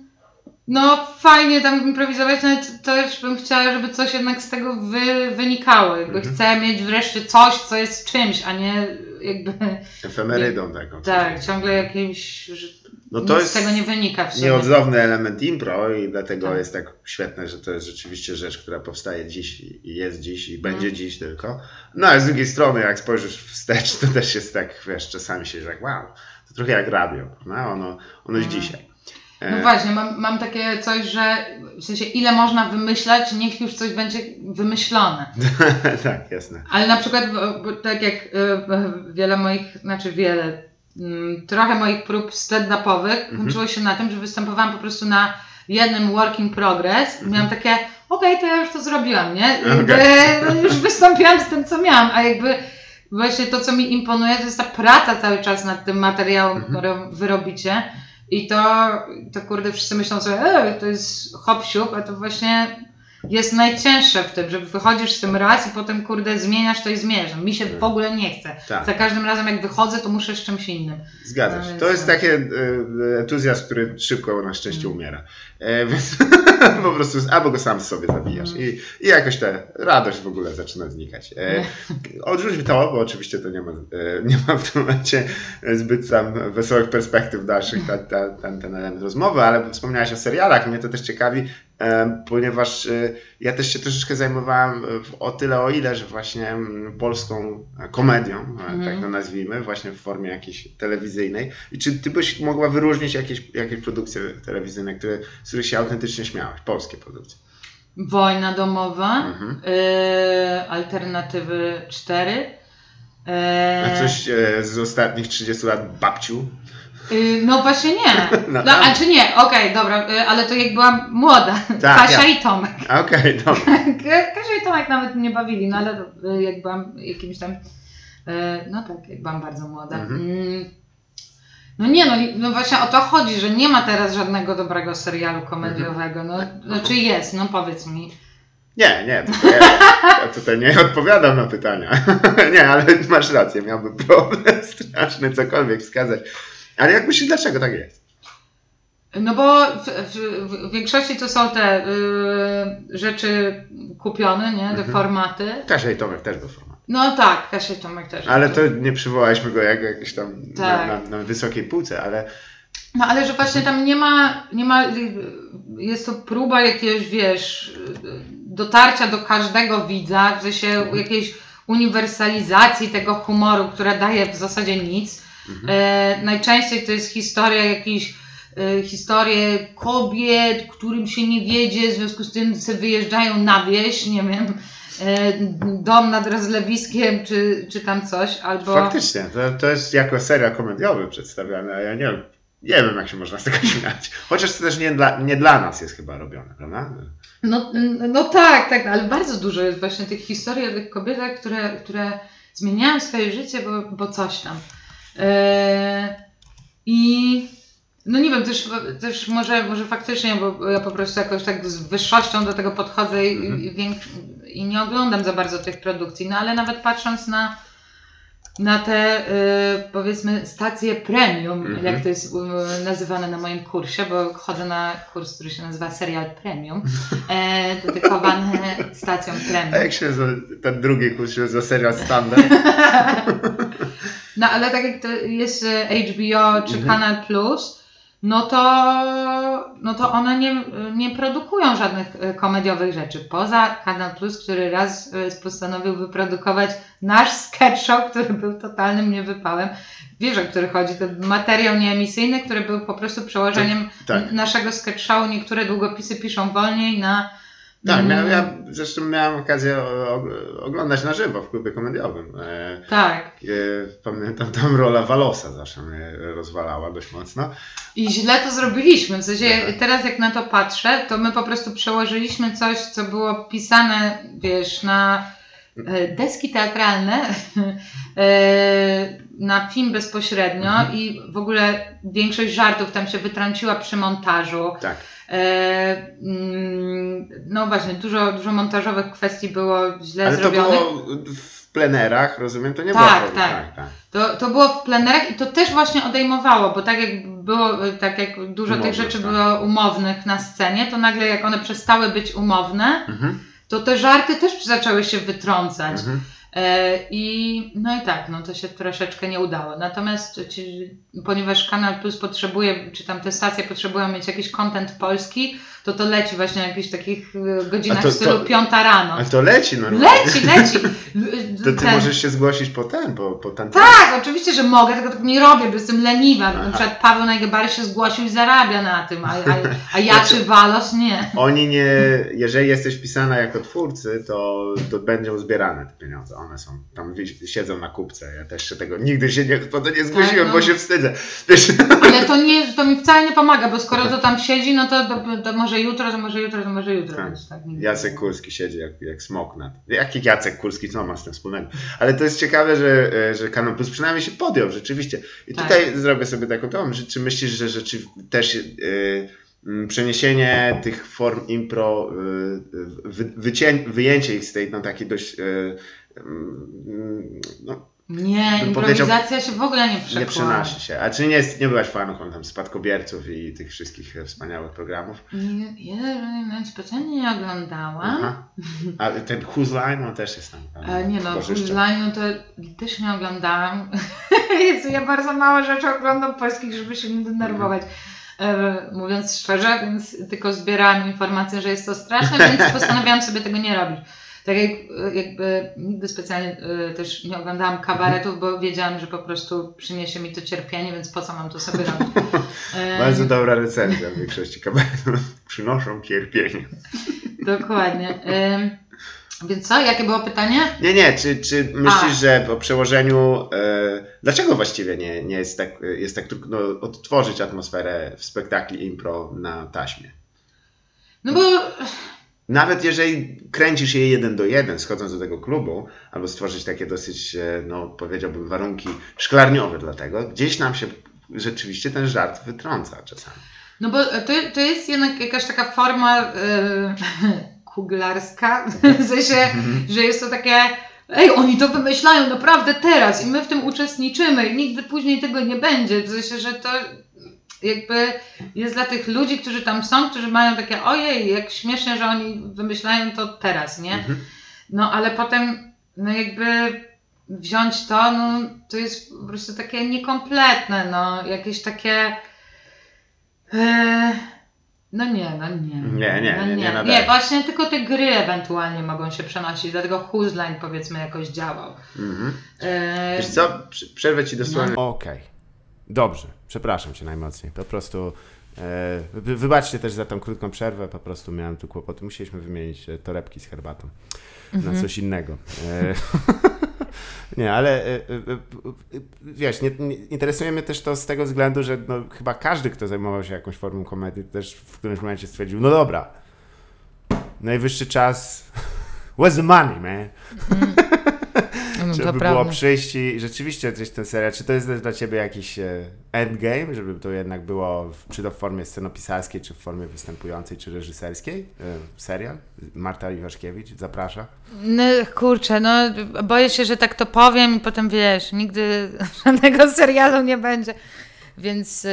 no fajnie tam improwizować, no ale t- też bym chciała, żeby coś jednak z tego wy, wynikało. Jakby Mhm. chcę mieć wreszcie coś, co jest czymś, a nie jakby Efemerydą taką. tak, ciągle jakimś, No to z jest tego nie wynika w sumie. nieodzowny element impro i dlatego Tak. jest tak świetne, że to jest rzeczywiście rzecz, która powstaje dziś i jest dziś i Mhm. będzie dziś tylko. No ale z drugiej strony, jak spojrzysz wstecz, to też jest tak, wiesz, czasami się, że jak wow, to trochę jak radio, no? ono, ono jest Mhm. dzisiaj. No E, właśnie, mam, mam takie coś, że w sensie ile można wymyślać, niech już coś będzie wymyślone. *laughs* tak, jasne. Ale na przykład, tak jak y, wiele moich, znaczy wiele, mm, trochę moich prób stand-upowych Mhm. kończyło się na tym, że występowałam po prostu na jednym work in progress Mhm. i miałam takie, okej, to ja już to zrobiłam, nie? Jakby, no, już wystąpiłam z tym, co miałam, a jakby właśnie to, co mi imponuje, to jest ta praca cały czas nad tym materiałem, Mhm. który wy robicie. I to, to kurde, wszyscy myślą sobie, e, to jest hop a to właśnie jest najcięższe w tym, że wychodzisz z tym raz i potem, kurde, zmieniasz to i zmieniasz. Mi się w ogóle nie chce. Tak. Za każdym razem, jak wychodzę, to muszę z czymś innym. Zgadza No się. więc To jest tak. taki entuzjazm, który szybko na szczęście Mm. umiera. E, więc *laughs* po prostu albo go sam sobie zabijasz Mm. i, i jakoś ta radość w ogóle zaczyna znikać. E, *laughs* odrzuć to, bo oczywiście to nie ma, e, nie ma w tym momencie zbyt tam wesołych perspektyw dalszych ta, ta, ten, ten element rozmowy, ale wspomniałaś o serialach, mnie to też ciekawi, e, ponieważ e, ja też się troszeczkę zajmowałem w- o tyle, o ile, że właśnie mm, polską e, komedią, e, Mhm. tak to nazwijmy, właśnie w formie jakiejś telewizyjnej. I czy ty byś mogła wyróżnić jakieś, jakieś produkcje telewizyjne, które, z których się autentycznie śmiałaś? Polskie produkcje. Wojna domowa, Mhm. y, alternatywy 4. A E, coś z ostatnich 30 lat babciu? Y, no właśnie nie. *laughs* No, No, czy nie? Okej, dobra, y, ale to jak byłam młoda. Tak, Kasia ja. i Tomek. Okej, *laughs* dobra. Kasia i Tomek nawet nie bawili, no ale y, jak byłam jakimś tam, no tak, jak byłam bardzo młoda. Mhm. Mm. No nie, no, no właśnie o to chodzi, że nie ma teraz żadnego dobrego serialu komediowego. No, znaczy jest, no powiedz mi. Nie, nie, ja, ja tutaj nie odpowiadam na pytania. *laughs* nie, ale masz rację, miałbym problem straszny cokolwiek wskazać. Ale jak myślisz, dlaczego tak jest? No bo w, w, w większości to są te y, rzeczy kupione, nie? Te Mhm. formaty. Kasia i Tomek też był format. No tak, Kasia i Tomek też. Ale to nie przywołaliśmy go jak jakiś tam Tak. na, na, na wysokiej półce, ale No ale że właśnie tam nie ma, nie ma, jest to próba jakiegoś, wiesz, dotarcia do każdego widza, w sensie jakiejś uniwersalizacji tego humoru, która daje w zasadzie nic. E, najczęściej to jest historia jakichś e, historie kobiet, którym się nie wiedzie, w związku z tym se wyjeżdżają na wieś, nie wiem, e, dom nad rozlewiskiem, czy, czy tam coś, albo... Faktycznie, to, to jest jako serial komediowy przedstawiany, a ja nie wiem, nie wiem jak się można z tego *laughs* śmiać. Chociaż to też nie dla, nie dla nas jest chyba robione, prawda? No, no tak, tak, ale bardzo dużo jest właśnie tych historii o tych kobietach, które, które zmieniają swoje życie, bo, bo coś tam. Eee, I no nie wiem, też, też może, może faktycznie, bo ja po prostu jakoś tak z wyższością do tego podchodzę i, Mhm. i, nie oglądam za bardzo tych produkcji, no ale nawet patrząc na, na te y, powiedzmy stacje premium, Mhm. jak to jest y, nazywane na moim kursie, bo chodzę na kurs, który się nazywa Serial Premium, *laughs* e, dedykowany stacjom A premium. jak się ten drugi kurs się nazywa serial standard? *laughs* No ale tak jak to jest e, HBO czy Mhm. Kanal Plus, no to, no to one nie, nie produkują żadnych e, komediowych rzeczy. Poza Kanal Plus, który raz e, postanowił wyprodukować nasz sketch show, który był totalnym niewypałem. Wiesz, o który chodzi. To materiał nieemisyjny, który był po prostu przełożeniem tak. n- naszego sketch show. Niektóre długopisy piszą wolniej na... Tak, Mm, miałem, ja zresztą miałem okazję oglądać na żywo w klubie komediowym. E, Tak. pamiętam tam rola Walosa zawsze mnie rozwalała dość mocno. I źle to zrobiliśmy. W sensie Tak. teraz jak na to patrzę, to my po prostu przełożyliśmy coś, co było pisane, wiesz, na e, deski teatralne, *laughs* e, na film bezpośrednio Mhm. i w ogóle większość żartów tam się wytrąciła przy montażu. Tak. E, mm, no właśnie, dużo, dużo montażowych kwestii było źle Ale to zrobionych. było w plenerach, rozumiem, to nie Tak, było. problem. tak. tak, tak. To, to było w plenerach i to też właśnie odejmowało, bo tak jak było, tak jak dużo Umowne, tych rzeczy tak. było umownych na scenie, to nagle jak one przestały być umowne, Mhm. to te żarty też zaczęły się wytrącać. Mhm. E, I no i tak, no to się troszeczkę nie udało. Natomiast ponieważ Kanal Plus potrzebuje, czy tam te stacje potrzebują mieć jakiś content polski, to to leci właśnie na jakichś takich e, godzinach to- w stylu to- piąta rano. Ale to leci normalnie. Leci, leci! *laughs* To ty Ten- możesz się zgłosić po ten, po, po ten. tak, oczywiście, że mogę, tylko tak nie robię, bo jestem leniwa. Aha. Na przykład Paweł Najgebary się zgłosił i zarabia na tym, a, a, *laughs* a ja Znaczy- czy Walos nie. Oni nie, jeżeli jesteś wpisana jako twórcy, to, to będą zbierane te pieniądze. One są, tam siedzą na kupce. Ja też się tego nigdy się nie, po to nie zgłosiłem, no. bo się wstydzę. Wiesz, *laughs* Ale to, nie, to mi wcale nie pomaga, bo skoro to tam siedzi, no to, to, to może jutro, to może jutro, to może jutro. Tak. Więc tak Jacek Kurski siedzi jak, jak smok nad. Jaki Jacek Kurski, co ma z tym wspólnego? Ale to jest ciekawe, że, e, że Canon Plus przynajmniej się podjął rzeczywiście. I Tak. tutaj zrobię sobie taką tą, czy myślisz, że rzeczy też m, przeniesienie tych form impro, e, wy, wycię, wyjęcie ich z tej no, takiej dość no, Nie, improwizacja się w ogóle nie nie przekłada. przenosi się. A czy nie, jest, nie byłaś fanką tam spadkobierców i tych wszystkich e, wspaniałych programów? Nie, ja specjalnie nie oglądałam. Aha. A ten Whose Line on też jest tam. tam E, nie no. Whose Line, no to też nie oglądałam. *laughs* Jezu, ja bardzo mało rzeczy oglądam polskich, żeby się nie denerwować. E, mówiąc szczerze, więc tylko zbierałam informacje, że jest to straszne, więc postanowiłam sobie tego nie robić. Tak jak e, jakby nigdy specjalnie e, też nie oglądałam kabaretów, bo wiedziałam, że po prostu przyniesie mi to cierpienie, więc po co mam to sobie robić. *laughs* Bardzo dobra recenzja w większości kabaretów. *laughs* Przynoszą cierpienie. *laughs* Dokładnie. Więc co? Jakie było pytanie? Nie, nie, czy, czy myślisz, A. że po przełożeniu. E, dlaczego właściwie nie, nie jest tak, jest tak trudno odtworzyć atmosferę w spektakli impro na taśmie? No bo Nawet jeżeli kręcisz je jeden do jeden, schodząc do tego klubu, albo stworzyć takie dosyć, e, no powiedziałbym, warunki szklarniowe dla tego, gdzieś nam się rzeczywiście ten żart wytrąca czasami. No bo to, to jest jednak jakaś taka forma e, *laughs* kuglarska, w sensie, że jest to takie ej, oni to wymyślają naprawdę teraz i my w tym uczestniczymy i nigdy później tego nie będzie. W sensie, że to jakby jest dla tych ludzi, którzy tam są, którzy mają takie ojej, jak śmiesznie, że oni wymyślają to teraz, nie? Mhm. No ale potem, no jakby wziąć to, no to jest po prostu takie niekompletne, no jakieś takie. E, No nie, no nie. Nie, nie, no nie, nie nie, nadaje. właśnie tylko te gry ewentualnie mogą się przenosić, dlatego Whose Line powiedzmy jakoś działał. Mhm. E, Wiesz co, Prze- przerwę ci dosłownie. Okej. Dobrze. Przepraszam cię najmocniej. Po prostu e, wy- wybaczcie też za tą krótką przerwę. Po prostu miałem tu kłopoty. Musieliśmy wymienić e, torebki z herbatą na coś innego. E, *laughs* nie, ale e, e, wiesz, nie, nie, interesuje mnie też to z tego względu, że no, chyba każdy, kto zajmował się jakąś formą komedii, też w którymś momencie stwierdził, no dobra, najwyższy czas. *laughs* Where's the money, man? no żeby było prawda. przyjść i rzeczywiście gdzieś ten serial, czy to jest dla Ciebie jakiś e, endgame, żeby to jednak było w, czy to w formie scenopisarskiej, czy w formie występującej, czy reżyserskiej? E, serial? Marta Iwaszkiewicz zaprasza. No kurczę, no boję się, że tak to powiem i potem wiesz, nigdy *laughs* żadnego serialu nie będzie, więc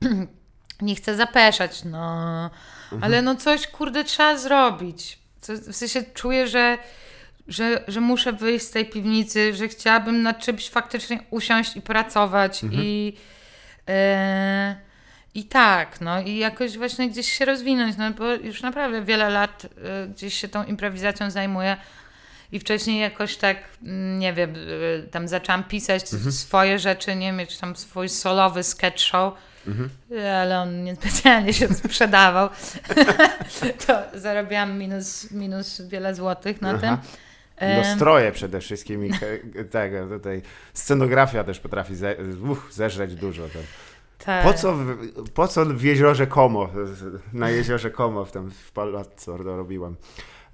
*clears throat* nie chcę zapeszać, no. Ale no coś kurde trzeba zrobić. Co, w sensie czuję, że, że, że muszę wyjść z tej piwnicy, że chciałabym nad czymś faktycznie usiąść i pracować i e, i tak, no i jakoś właśnie gdzieś się rozwinąć, no bo już naprawdę wiele lat y, gdzieś się tą improwizacją zajmuję i wcześniej jakoś tak, mm, nie wiem, y, tam zaczęłam pisać swoje rzeczy, nie mieć tam swój solowy sketch show, ale on niespecjalnie się sprzedawał. *laughs* *laughs* to zarobiłam minus, minus wiele złotych na Aha. tym. No Em, stroje przede wszystkim i tego, tutaj scenografia też potrafi ze, uch, zeżreć dużo. Tam. tak. Po co, w, po co w jeziorze Como, na jeziorze Como w, tam w Palazzo robiłam?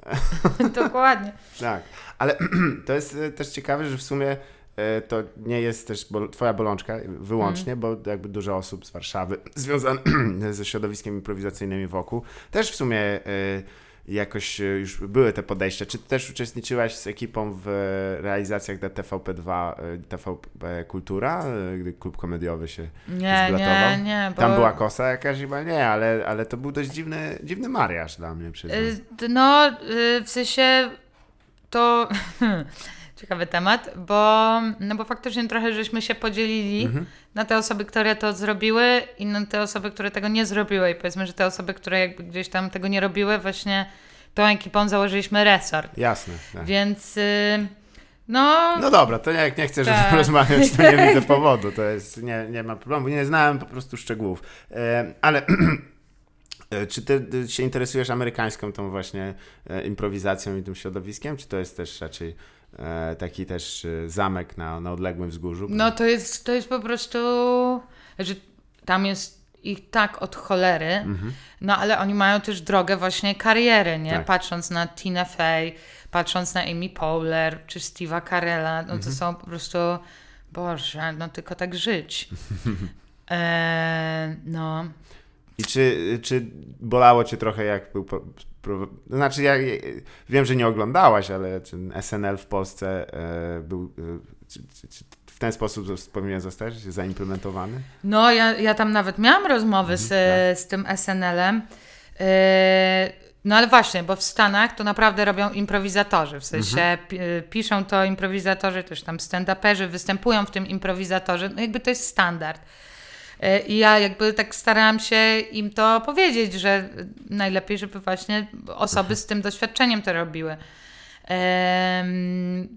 *laughs* Dokładnie. Tak, ale *clears throat* to jest e, też ciekawe, że w sumie e, to nie jest też bol- twoja bolączka wyłącznie, bo jakby dużo osób z Warszawy *clears throat* związanych *clears throat* ze środowiskiem improwizacyjnym wokół też w sumie e, jakoś e, już były te podejścia. Czy ty też uczestniczyłaś z ekipą w e, realizacjach dla TVP2, e, TVP Kultura, gdy klub komediowy się Nie, zblatował? nie, nie. Bo... Tam była kosa jakaś chyba? Nie, ale, ale to był dość dziwny, dziwny mariaż dla mnie, przyznam. Y, No, y, w sensie to *laughs* ciekawy temat, bo, no bo faktycznie trochę żeśmy się podzielili Mhm. na te osoby, które to zrobiły i na te osoby, które tego nie zrobiły. I powiedzmy, że te osoby, które jakby gdzieś tam tego nie robiły, właśnie tą ekipą założyliśmy resort. Jasne. Tak. Więc y, no, No dobra, to jak nie chcesz Tak. rozmawiać, to nie *laughs* widzę powodu. To jest, nie, nie ma problemu. Nie znałem po prostu szczegółów. E, ale *clears throat* e, czy ty, się interesujesz amerykańską tą właśnie e, improwizacją i tym środowiskiem? Czy to jest też raczej taki też e, zamek na, na odległym wzgórzu? no to jest, to jest po prostu, że tam jest ich tak od cholery, no ale oni mają też drogę właśnie kariery, nie? Tak. Patrząc na Tina Fey, patrząc na Amy Powler czy Steve'a Carella, no to są po prostu, Boże, no tylko tak żyć. Eee, *laughs* no. I czy, czy bolało cię trochę jak był... Znaczy ja wiem, że nie oglądałaś, ale ten SNL w Polsce e, był... E, w ten sposób powinien zostać zaimplementowany? No, ja, ja tam nawet miałam rozmowy z, tak. z tym SNL-em. Yy, no ale właśnie, bo w Stanach to naprawdę robią improwizatorzy. W sensie y, piszą to improwizatorzy, też tam stand-uperzy występują w tym improwizatorzy. No jakby to jest standard. Yy, I ja jakby tak starałam się im to powiedzieć, że najlepiej, żeby właśnie osoby z tym doświadczeniem to robiły.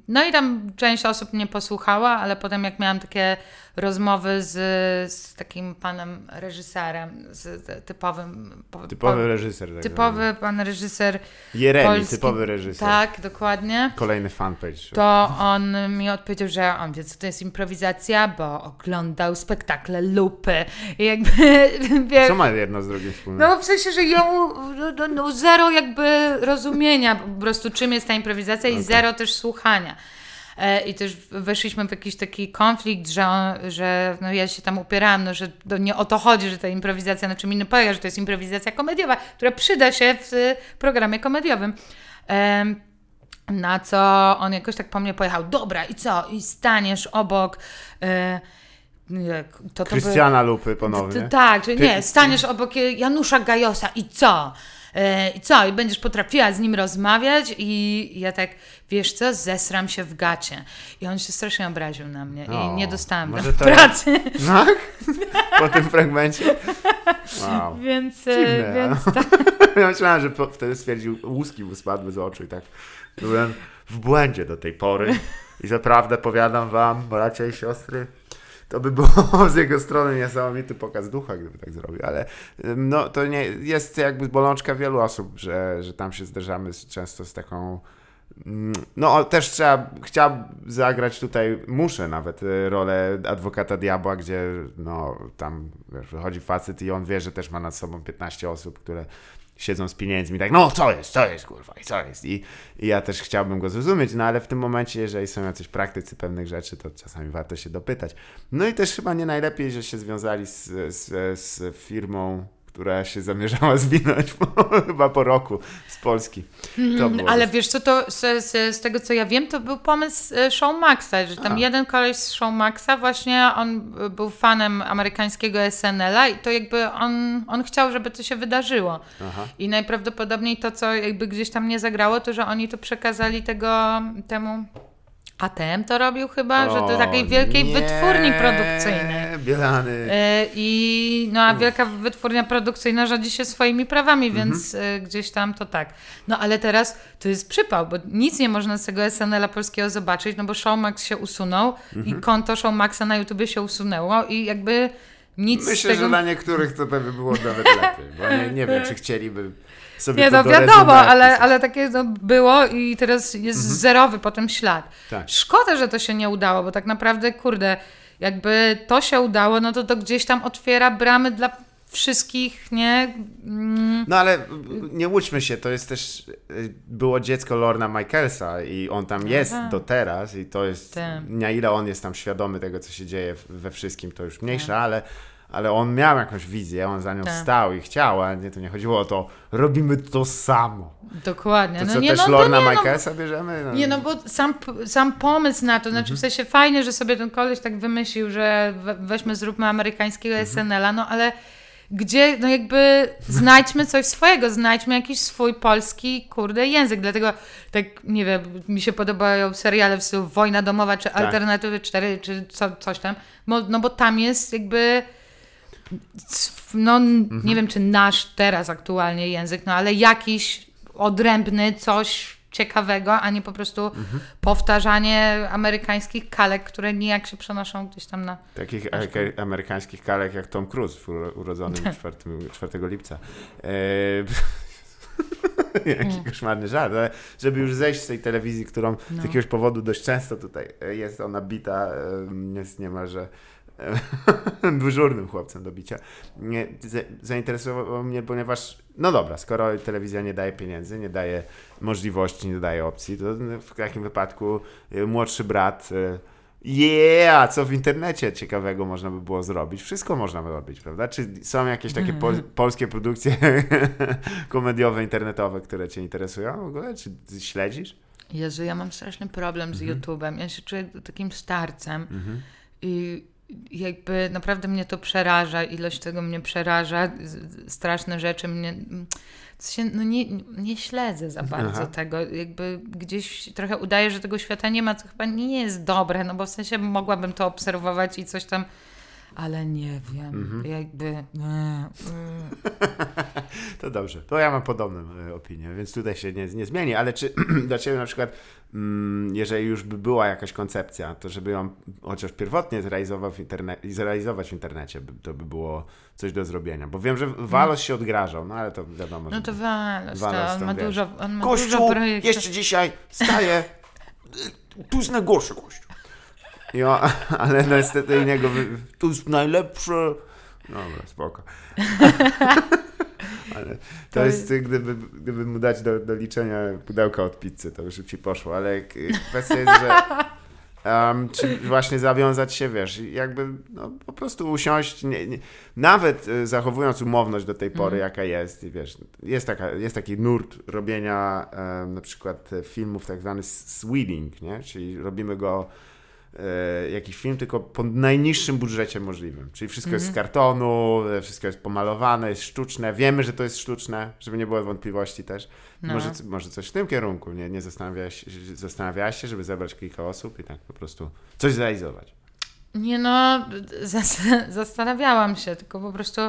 No i tam część osób mnie posłuchała, ale potem jak miałam takie rozmowy z, z takim panem reżyserem, z typowym... po- Typowy po- reżyser. tak Typowy pan reżyser. Jeremi, polski. typowy reżyser. Tak, dokładnie. Kolejny fanpage. To on mi odpowiedział, że on wie, co to jest improwizacja, bo oglądał spektakle Lupy. I jakby, *laughs* wie, Co ma jedno z drugim wspólnego? no w sensie, że ją no, no, zero jakby rozumienia po prostu czym jest ta improwizacja i zero też słuchania. E, I też weszliśmy w jakiś taki konflikt, że, on, że no ja się tam upierałam, no, że nie o to chodzi, że ta improwizacja na czym innym polega, że to jest improwizacja komediowa, która przyda się w y, programie komediowym. Na co on jakoś tak po mnie pojechał, dobra i co? I staniesz obok... Jak- to, to by- Krystiana Lupy T- ponownie. Tak, nie, staniesz obok Janusza Gajosa i co? E, I co? I będziesz potrafiła z nim rozmawiać i ja tak, wiesz co, zesram się w gacie. I on się strasznie obraził na mnie i O, nie dostałam może to pracy. Tak? Po tym fragmencie? Wow. Więc, e, Dziwne, więc tak. *laughs* Ja myślałem, że po, wtedy stwierdził, łuski mu spadły z oczu i tak byłem w błędzie do tej pory. I zaprawdę powiadam wam, bracia i siostry, to by było *laughs* z jego strony niesamowity pokaz ducha, gdyby tak zrobił, ale no, to nie jest jakby bolączka wielu osób, że, że tam się zderzamy z, często z taką mm, no też trzeba, chciałbym zagrać tutaj, muszę nawet y, rolę adwokata diabła, gdzie no tam wychodzi facet i on wie, że też ma nad sobą 15 osób, które siedzą z pieniędzmi, tak, no co jest, co jest, kurwa, i co jest. I, I ja też chciałbym go zrozumieć, no ale w tym momencie, jeżeli są jacyś praktycy pewnych rzeczy, to czasami warto się dopytać. No i też chyba nie najlepiej, że się związali z, z, z firmą, która się zamierzała *laughs* zwinąć po, chyba po roku z Polski. Było Ale wiesz co, to z, z, z tego co ja wiem, to był pomysł e, Showmaxa, że tam A. jeden koleś z Showmaxa właśnie, on był fanem amerykańskiego SNL-a i to jakby on, on chciał, żeby to się wydarzyło. Aha. I najprawdopodobniej to, co jakby gdzieś tam nie zagrało, to że oni to przekazali tego temu... ATM to robił chyba, że do takiej wielkiej nie, wytwórni produkcyjnej. Bielany. E, I no a wielka wytwórnia produkcyjna rządzi się swoimi prawami, więc e, gdzieś tam to tak. No ale teraz to jest przypał, bo nic nie można z tego SNL-a polskiego zobaczyć, no bo Showmax się usunął i konto Showmaxa na YouTubie się usunęło i jakby nic z Myślę, tego... że dla niektórych to pewnie było nawet lepiej, bo nie, nie wiem, czy chcieliby sobie Nie, to no do wiadomo, ale, ale takie no, było i teraz jest zerowy potem ślad. Tak. Szkoda, że to się nie udało, bo tak naprawdę, kurde, jakby to się udało, no to to gdzieś tam otwiera bramy dla wszystkich, nie? Mm, No ale nie łudźmy się, to jest też, było dziecko Lorna Michaelsa i on tam jest Aha. do teraz i to jest, Tak. na ile on jest tam świadomy tego, co się dzieje we wszystkim, to już mniejsza, ale, ale on miał jakąś wizję, on za nią Tak. stał i chciał, a nie, to nie chodziło o to, robimy to samo. dokładnie. To no co, nie, też no, Lorna nie, no, Michaelsa bierzemy? No, Nie, no bo sam, sam pomysł na to, znaczy w sensie fajnie, że sobie ten koleś tak wymyślił, że we, weźmy, zróbmy amerykańskiego SNL-a, no ale gdzie, no jakby znajdźmy coś swojego, znajdźmy jakiś swój polski, kurde, język, dlatego tak, nie wiem, mi się podobają seriale w stylu Wojna Domowa, czy Alternatywy 4, czy co, coś tam, no bo tam jest jakby no nie wiem, czy nasz teraz aktualnie język, no ale jakiś odrębny, coś ciekawego, a nie po prostu powtarzanie amerykańskich kalek, które nijak się przenoszą gdzieś tam na... Takich ameryka- amerykańskich kalek jak Tom Cruise, uro- urodzony 4, 4 lipca. Eee, *laughs* Jaki koszmarny żart, ale żeby już zejść z tej telewizji, którą z jakiegoś powodu dość często tutaj e, jest ona bita, jest niemalże *laughs* dyżurnym chłopcem do bicia. Nie, za- zainteresowało mnie, ponieważ, no dobra, skoro telewizja nie daje pieniędzy, nie daje możliwości, nie daje opcji, to w takim wypadku e, młodszy brat e, Yeah, co w internecie ciekawego można by było zrobić? Wszystko można by robić, prawda? Czy są jakieś takie pol polskie produkcje *laughs* komediowe, internetowe, które Cię interesują w ogóle? Czy śledzisz? Jezu, ja mam straszny problem z YouTube'em. Ja się czuję takim starcem i jakby naprawdę mnie to przeraża, ilość tego mnie przeraża, straszne rzeczy mnie... sensie, No nie, nie śledzę za bardzo Aha. tego. Jakby gdzieś trochę udaje, że tego świata nie ma, co chyba nie jest dobre, no bo w sensie mogłabym to obserwować i coś tam, ale nie wiem. Jakby... Nie, *laughs* To dobrze. To ja mam podobną e, opinię, więc tutaj się nie, nie zmieni, ale czy *clears throat* dla Ciebie na przykład, mm, jeżeli już by była jakaś koncepcja, to żeby ją chociaż pierwotnie zrealizował w interne- zrealizować w internecie, by, to by było coś do zrobienia. Bo wiem, że Walos się odgrażał, no ale to wiadomo, No to Walos, to Walos on tam, ma wiesz. dużo, on ma dużo Kościół projektów. jeszcze dzisiaj staje *laughs* tu jest najgorszy kościół. Jo, *laughs* ale niestety innego, tu jest najlepszy. Dobra, spoko. *laughs* ale to, To jest, gdyby, gdyby mu dać do, do liczenia pudełka od pizzy, to by szybciej poszło, ale kwestia jest, że um, czy właśnie zawiązać się, wiesz, jakby no, po prostu usiąść, nie, nie, nawet y, zachowując umowność do tej pory, jaka jest, i wiesz, jest, taka, jest taki nurt robienia em, na przykład filmów tak zwany swilling, nie? czyli robimy go jakiś film, tylko po najniższym budżecie możliwym. Czyli wszystko jest z kartonu, e, wszystko jest pomalowane, jest sztuczne. Wiemy, że to jest sztuczne, żeby nie było wątpliwości też. No. Może, może coś w tym kierunku. Nie, nie zastanawiałaś, zastanawiałaś się, żeby zebrać kilka osób i tak po prostu coś zrealizować. Nie no, *laughs* zas- zastanawiałam się, tylko po prostu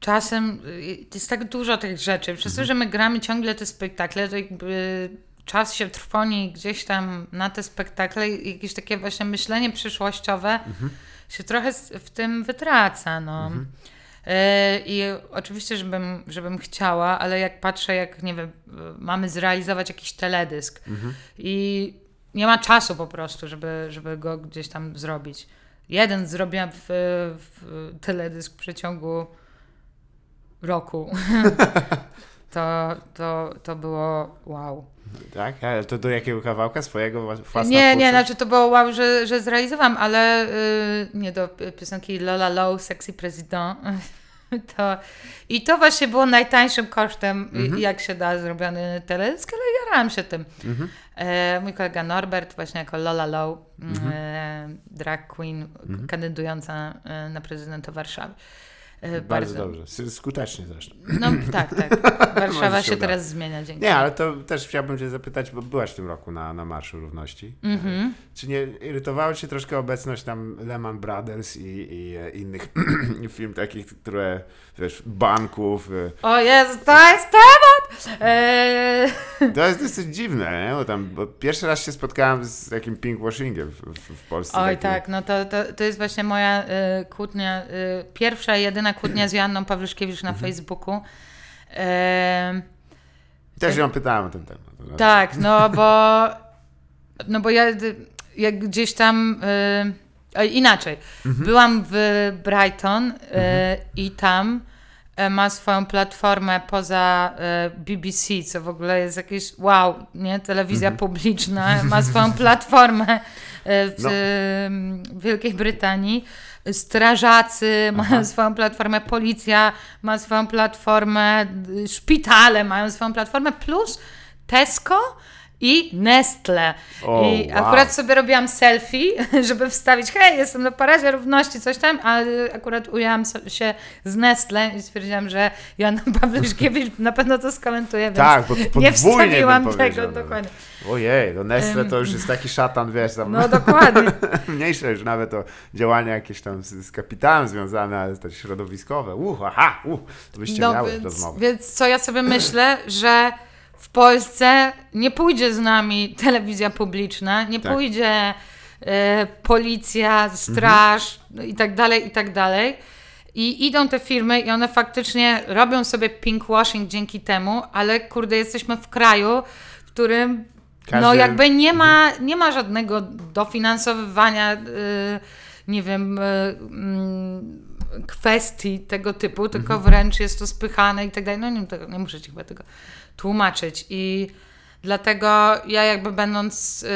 czasem y, jest tak dużo tych rzeczy. Przez Mhm. to, że my gramy ciągle te spektakle, to jakby czas się trwoni gdzieś tam na te spektakle i jakieś takie właśnie myślenie przyszłościowe Mhm. się trochę w tym wytraca, no. Y, I oczywiście, żebym, żebym chciała, ale jak patrzę, jak nie wiem, mamy zrealizować jakiś teledysk Mhm. i nie ma czasu po prostu, żeby, żeby go gdzieś tam zrobić. Jeden zrobiłam w, w teledysk w przeciągu roku. *laughs* to, to, to było wow. Tak? Ale to do jakiego kawałka? Swojego wła- własna Nie, nie, znaczy to było wow, że, że zrealizowałam, ale y, nie do pi- piosenki Lola Low, Sexy President. *laughs* To, I to właśnie było najtańszym kosztem, Mhm. y, jak się da, zrobiony teledysk, ale jarałam się tym. Mhm. E, mój kolega Norbert, właśnie jako Lola Low, Mhm. e, drag queen, kandydująca e, na prezydenta Warszawy. E, Bardzo dobrze. S- Skutecznie zresztą. No tak, tak. *laughs* Warszawa się uda. teraz zmienia dzięki. Nie, ale to też chciałbym Cię zapytać, bo byłaś w tym roku na, na Marszu Równości. Mhm. Czy nie irytowała Cię troszkę obecność tam Lehman Brothers i, i e, innych *clears throat* firm takich, które, wiesz, banków. O Jezu, to jest temat! To jest dosyć dziwne, nie? Bo tam bo pierwszy raz się spotkałem z takim pinkwashingiem w, w, w Polsce. Oj takim. tak, no to, to, to jest właśnie moja y, kłótnia, y, pierwsza i jedyna kłótnia z Joanną Pawluszkiewicz na Facebooku. E, Też ją pytałem o ten temat. Tak, no bo, no bo ja jak gdzieś tam oj, inaczej. Byłam w Brighton y, i tam e, ma swoją platformę poza e, BBC, co w ogóle jest jakieś wow, nie? Telewizja publiczna ma swoją *laughs* platformę e, w No. Wielkiej Brytanii. Strażacy mają swoją platformę, policja ma swoją platformę, szpitale mają swoją platformę, plus Tesco i Nestle. O, I wow. akurat sobie robiłam selfie, *laughs* żeby wstawić, hej, jestem na paradzie równości, coś tam, ale akurat ujęłam się z Nestle i stwierdziłam, że Joanna *laughs* Pawluszkiewicz na pewno to skomentuje, więc Tak, bo nie wstawiłam tego, dokładnie. Ojej, Nestle to już jest taki szatan, wiesz, tam No dokładnie. *laughs* mniejsze już nawet o działania jakieś tam z, z kapitałem związane, ale też środowiskowe. Uh, aha, to byście No, miały więc, rozmowę. więc co ja sobie myślę, że w Polsce nie pójdzie z nami telewizja publiczna, nie Tak. pójdzie e, policja, straż i tak dalej, i tak dalej. I idą te firmy i one faktycznie robią sobie pinkwashing dzięki temu, ale kurde, jesteśmy w kraju, w którym no Każdy- Mhm. jakby nie ma, nie ma żadnego dofinansowywania, y, nie wiem, y, kwestii tego typu, tylko Mhm. wręcz jest to spychane i tak dalej. No nie, nie muszę ci chyba tego tłumaczyć. I dlatego ja jakby będąc y,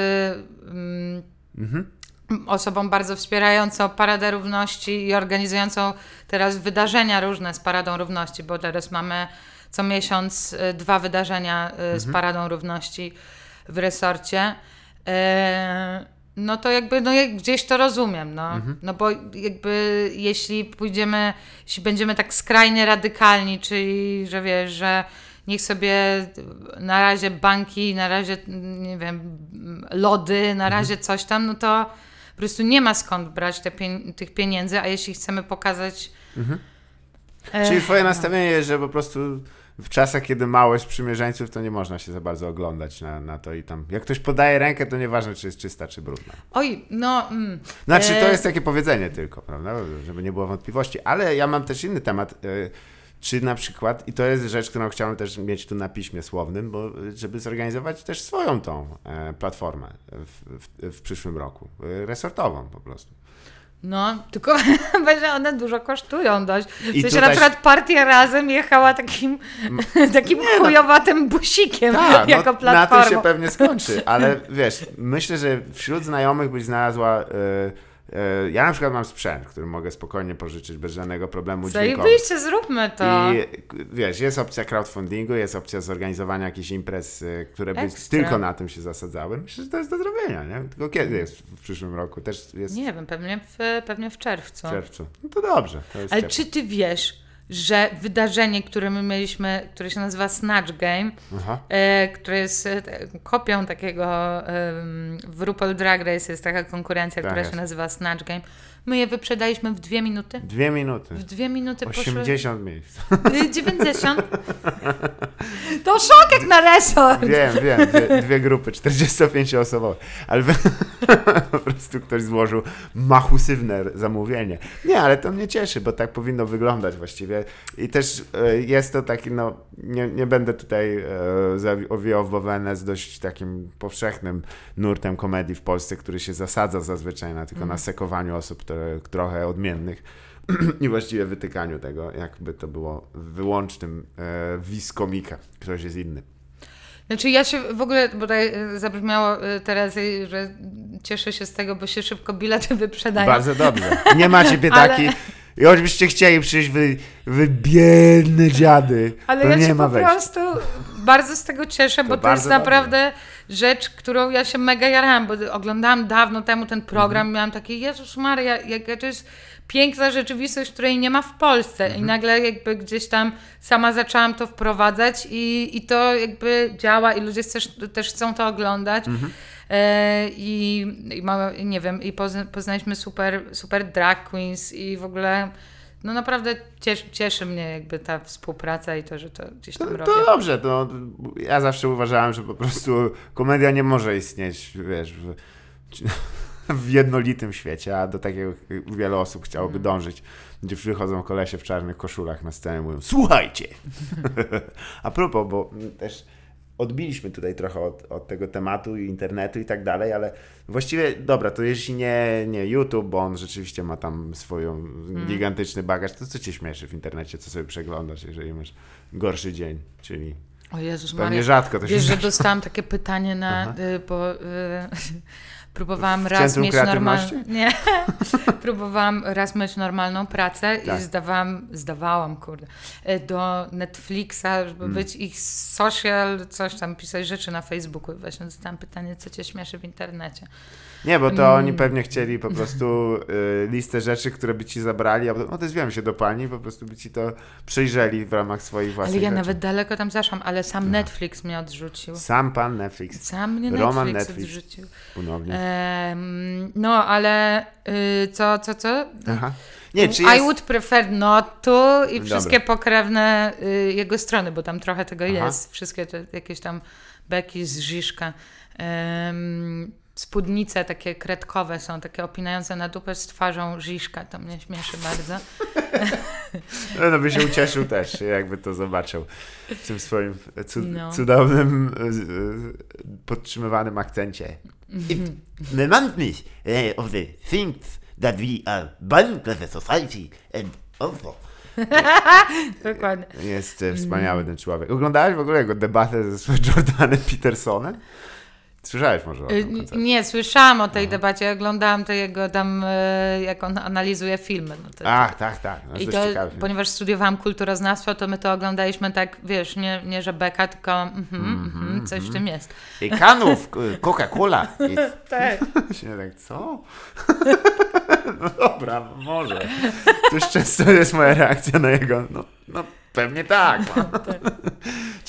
mm, Mhm. osobą bardzo wspierającą Paradę Równości i organizującą teraz wydarzenia różne z Paradą Równości, bo teraz mamy co miesiąc y, dwa wydarzenia y, z Paradą Równości w resorcie. E, No to jakby no, jak- gdzieś to rozumiem, no. no bo jakby jeśli pójdziemy, jeśli będziemy tak skrajnie radykalni, czyli że wiesz, że niech sobie na razie banki, na razie nie wiem, lody, na razie coś tam, no to po prostu nie ma skąd brać te pien- tych pieniędzy, a jeśli chcemy pokazać. E, Czyli twoje nastawienie jest, że po prostu w czasach, kiedy mało jest przymierzeńców, to nie można się za bardzo oglądać na, na to i tam. Jak ktoś podaje rękę, to nieważne, czy jest czysta, czy brudna. Oj, no. Mm, Znaczy, to e, jest takie powiedzenie tylko, prawda? Żeby nie było wątpliwości. Ale ja mam też inny temat. e, Czy na przykład, i to jest rzecz, którą chciałem też mieć tu na piśmie słownym, bo żeby zorganizować też swoją tą e, platformę w, w, w przyszłym roku. e, Resortową po prostu. No, tylko *laughs* że one dużo kosztują dość. W I sensie tutaj- na przykład partia razem jechała takim, *laughs* takim chujowatym busikiem Tak, *laughs* jako no, na platformą. tym się pewnie skończy, ale wiesz, myślę, że wśród znajomych byś znalazła. e, ja na przykład mam sprzęt, który mogę spokojnie pożyczyć bez żadnego problemu dźwiękowego. Zajebiście, zróbmy to. I wiesz, jest opcja crowdfundingu, jest opcja zorganizowania jakichś imprez, y, które by tylko na tym się zasadzały. Myślę, że to jest do zrobienia, nie? Tylko kiedy jest w przyszłym roku? Też jest Nie wiem, pewnie w, pewnie w czerwcu. w czerwcu. No to dobrze. To Ale ciepło. czy ty wiesz, że wydarzenie, które my mieliśmy, które się nazywa Snatch Game, e, które jest e, kopią takiego em, w RuPaul Drag Race jest taka konkurencja, Tak która jest. się nazywa Snatch Game. My je wyprzedaliśmy w dwie minuty. Dwie minuty. W dwie minuty poszły 80 miejsc. y, 90. To szok jak na resort. Wiem, wiem, dwie, dwie grupy, 45-osobowe. Ale *laughs* po prostu ktoś złożył machusywne zamówienie. Nie, ale to mnie cieszy, bo tak powinno wyglądać właściwie. I też e, jest to taki, no, nie, nie będę tutaj e, owijał w bawełnę z dość takim powszechnym nurtem komedii w Polsce, który się zasadza zazwyczaj na tylko na sekowaniu osób które, trochę odmiennych. *clears throat* I właściwie wytykaniu tego, jakby to było wyłącznym e, wis komika. Ktoś jest inny. Znaczy ja się w ogóle, bo y, zabrzmiało y, teraz, że cieszę się z tego, bo się szybko bilety wyprzedają. Bardzo dobrze. Nie macie biedaki. *laughs* Ale- I choćbyście chcieli przyjść, wy, wy biedne dziady, Ale to ja nie się ma po wejścia. prostu bardzo z tego cieszę, bo to jest dobrze. Rzecz, którą ja się mega jarałam, bo oglądałam dawno temu ten program Mhm. miałam takie, Jezus Maria, jaka to jest piękna rzeczywistość, której nie ma w Polsce. Mhm. I nagle jakby gdzieś tam sama zaczęłam to wprowadzać i, i to jakby działa i ludzie też, też chcą to oglądać. Mhm. E, I, i mamy, nie wiem, i pozna, poznaliśmy super, super drag queens i w ogóle no naprawdę cieszy, cieszy mnie jakby ta współpraca i to, że to gdzieś tam To, robię. to dobrze, to ja zawsze uważałem, że po prostu komedia nie może istnieć, wiesz, w, w jednolitym świecie, a do takiego wiele osób chciałoby Mm. dążyć, gdzie przychodzą kolesie w czarnych koszulach na scenę i mówią, słuchajcie! *laughs* a propos, bo też odbiliśmy tutaj trochę od, od tego tematu i internetu i tak dalej, ale właściwie, dobra, to jeśli nie, nie YouTube, bo on rzeczywiście ma tam swoją Mm. gigantyczny bagaż, to co cię śmieszy w internecie, co sobie przeglądasz, jeżeli masz gorszy dzień, czyli O Jezus pewnie Maria. rzadko to się Wiesz, że dostałam takie pytanie na, y, bo y, próbowałam W raz mieć normalną... *laughs* Nie. *laughs* próbowałam raz mieć normalną pracę Tak. i zdawałam, zdawałam, kurde, y, do Netflixa, żeby Mm. być ich social, coś tam, pisać rzeczy na Facebooku. I właśnie dostałam pytanie, co cię śmieszy w internecie. Nie, bo to Mm. oni pewnie chcieli po prostu y, listę rzeczy, które by ci zabrali, a potem odezwiemy się do pani, po prostu by ci to przyjrzeli w ramach swoich własnych Ale ja rzeczy. nawet daleko tam zaszłam, ale sam Netflix mnie odrzucił. Sam pan Netflix, Sam mnie Roman Netflix, Netflix. odrzucił. ponownie. Em, no, ale y, co, co, co? Aha. Nie, czy I jest... would prefer not to i wszystkie pokrewne y, jego strony, bo tam trochę tego Aha. jest. Wszystkie te jakieś tam beki z Żiszka. Spódnice takie kredkowe są, takie opinające na dupę z twarzą Żiszka. To mnie śmieszy bardzo. No by się ucieszył też, jakby to zobaczył w tym swoim cu- No. cudownym, y, y, podtrzymywanym akcencie. The monthly of the things that we are bound to the society and also *laughs* Dokładnie. Jest e, wspaniały ten człowiek. Oglądałeś w ogóle jego debatę ze Jordanem Petersonem? Słyszałeś może o Y, tym? Nie, słyszałam o tej debacie, oglądałam to jego tam, y, jak on analizuje filmy. No to, Ach, tak, tak. No, I to, ciekawy ponieważ studiowałam kulturoznawstwo, to my to oglądaliśmy tak, wiesz, nie, nie że beka, tylko mhm, mhm, coś w tym jest. I kanów e, *laughs* Coca-Cola. *laughs* Tak. *laughs* Tak, co? No dobra, może. To już często jest moja reakcja na jego, no, no pewnie tak. No.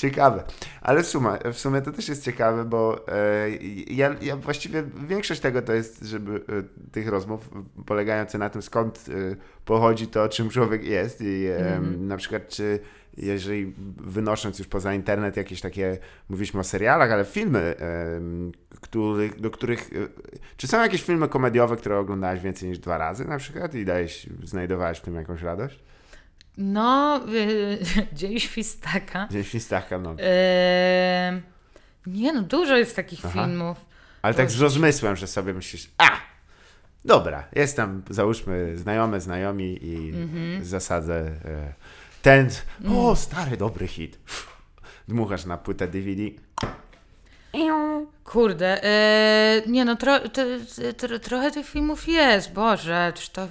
Ciekawe. Ale w sumie, w sumie to też jest ciekawe, bo e, ja, ja właściwie większość tego to jest, żeby e, tych rozmów polegające na tym, skąd e, pochodzi to, czym człowiek jest i e, na przykład czy jeżeli wynosząc już poza internet jakieś takie, mówiliśmy o serialach, ale filmy, em, których, do których, e, czy są jakieś filmy komediowe, które oglądałeś więcej niż dwa razy na przykład i dałeś, znajdowałeś w tym jakąś radość? No, y, *laughs* Dzień Świstaka. Dzień Świstaka, no. Y, nie no, dużo jest takich Aha. filmów. Ale tak z rozmysłem, że sobie myślisz, a, dobra, jest tam, załóżmy, znajome, znajomi i Mhm. zasadzę e, ten, o, stary, dobry hit. Dmuchasz na płytę DVD. Kurde, y, nie no, tro, to, tro, trochę tych filmów jest, Boże, czy to,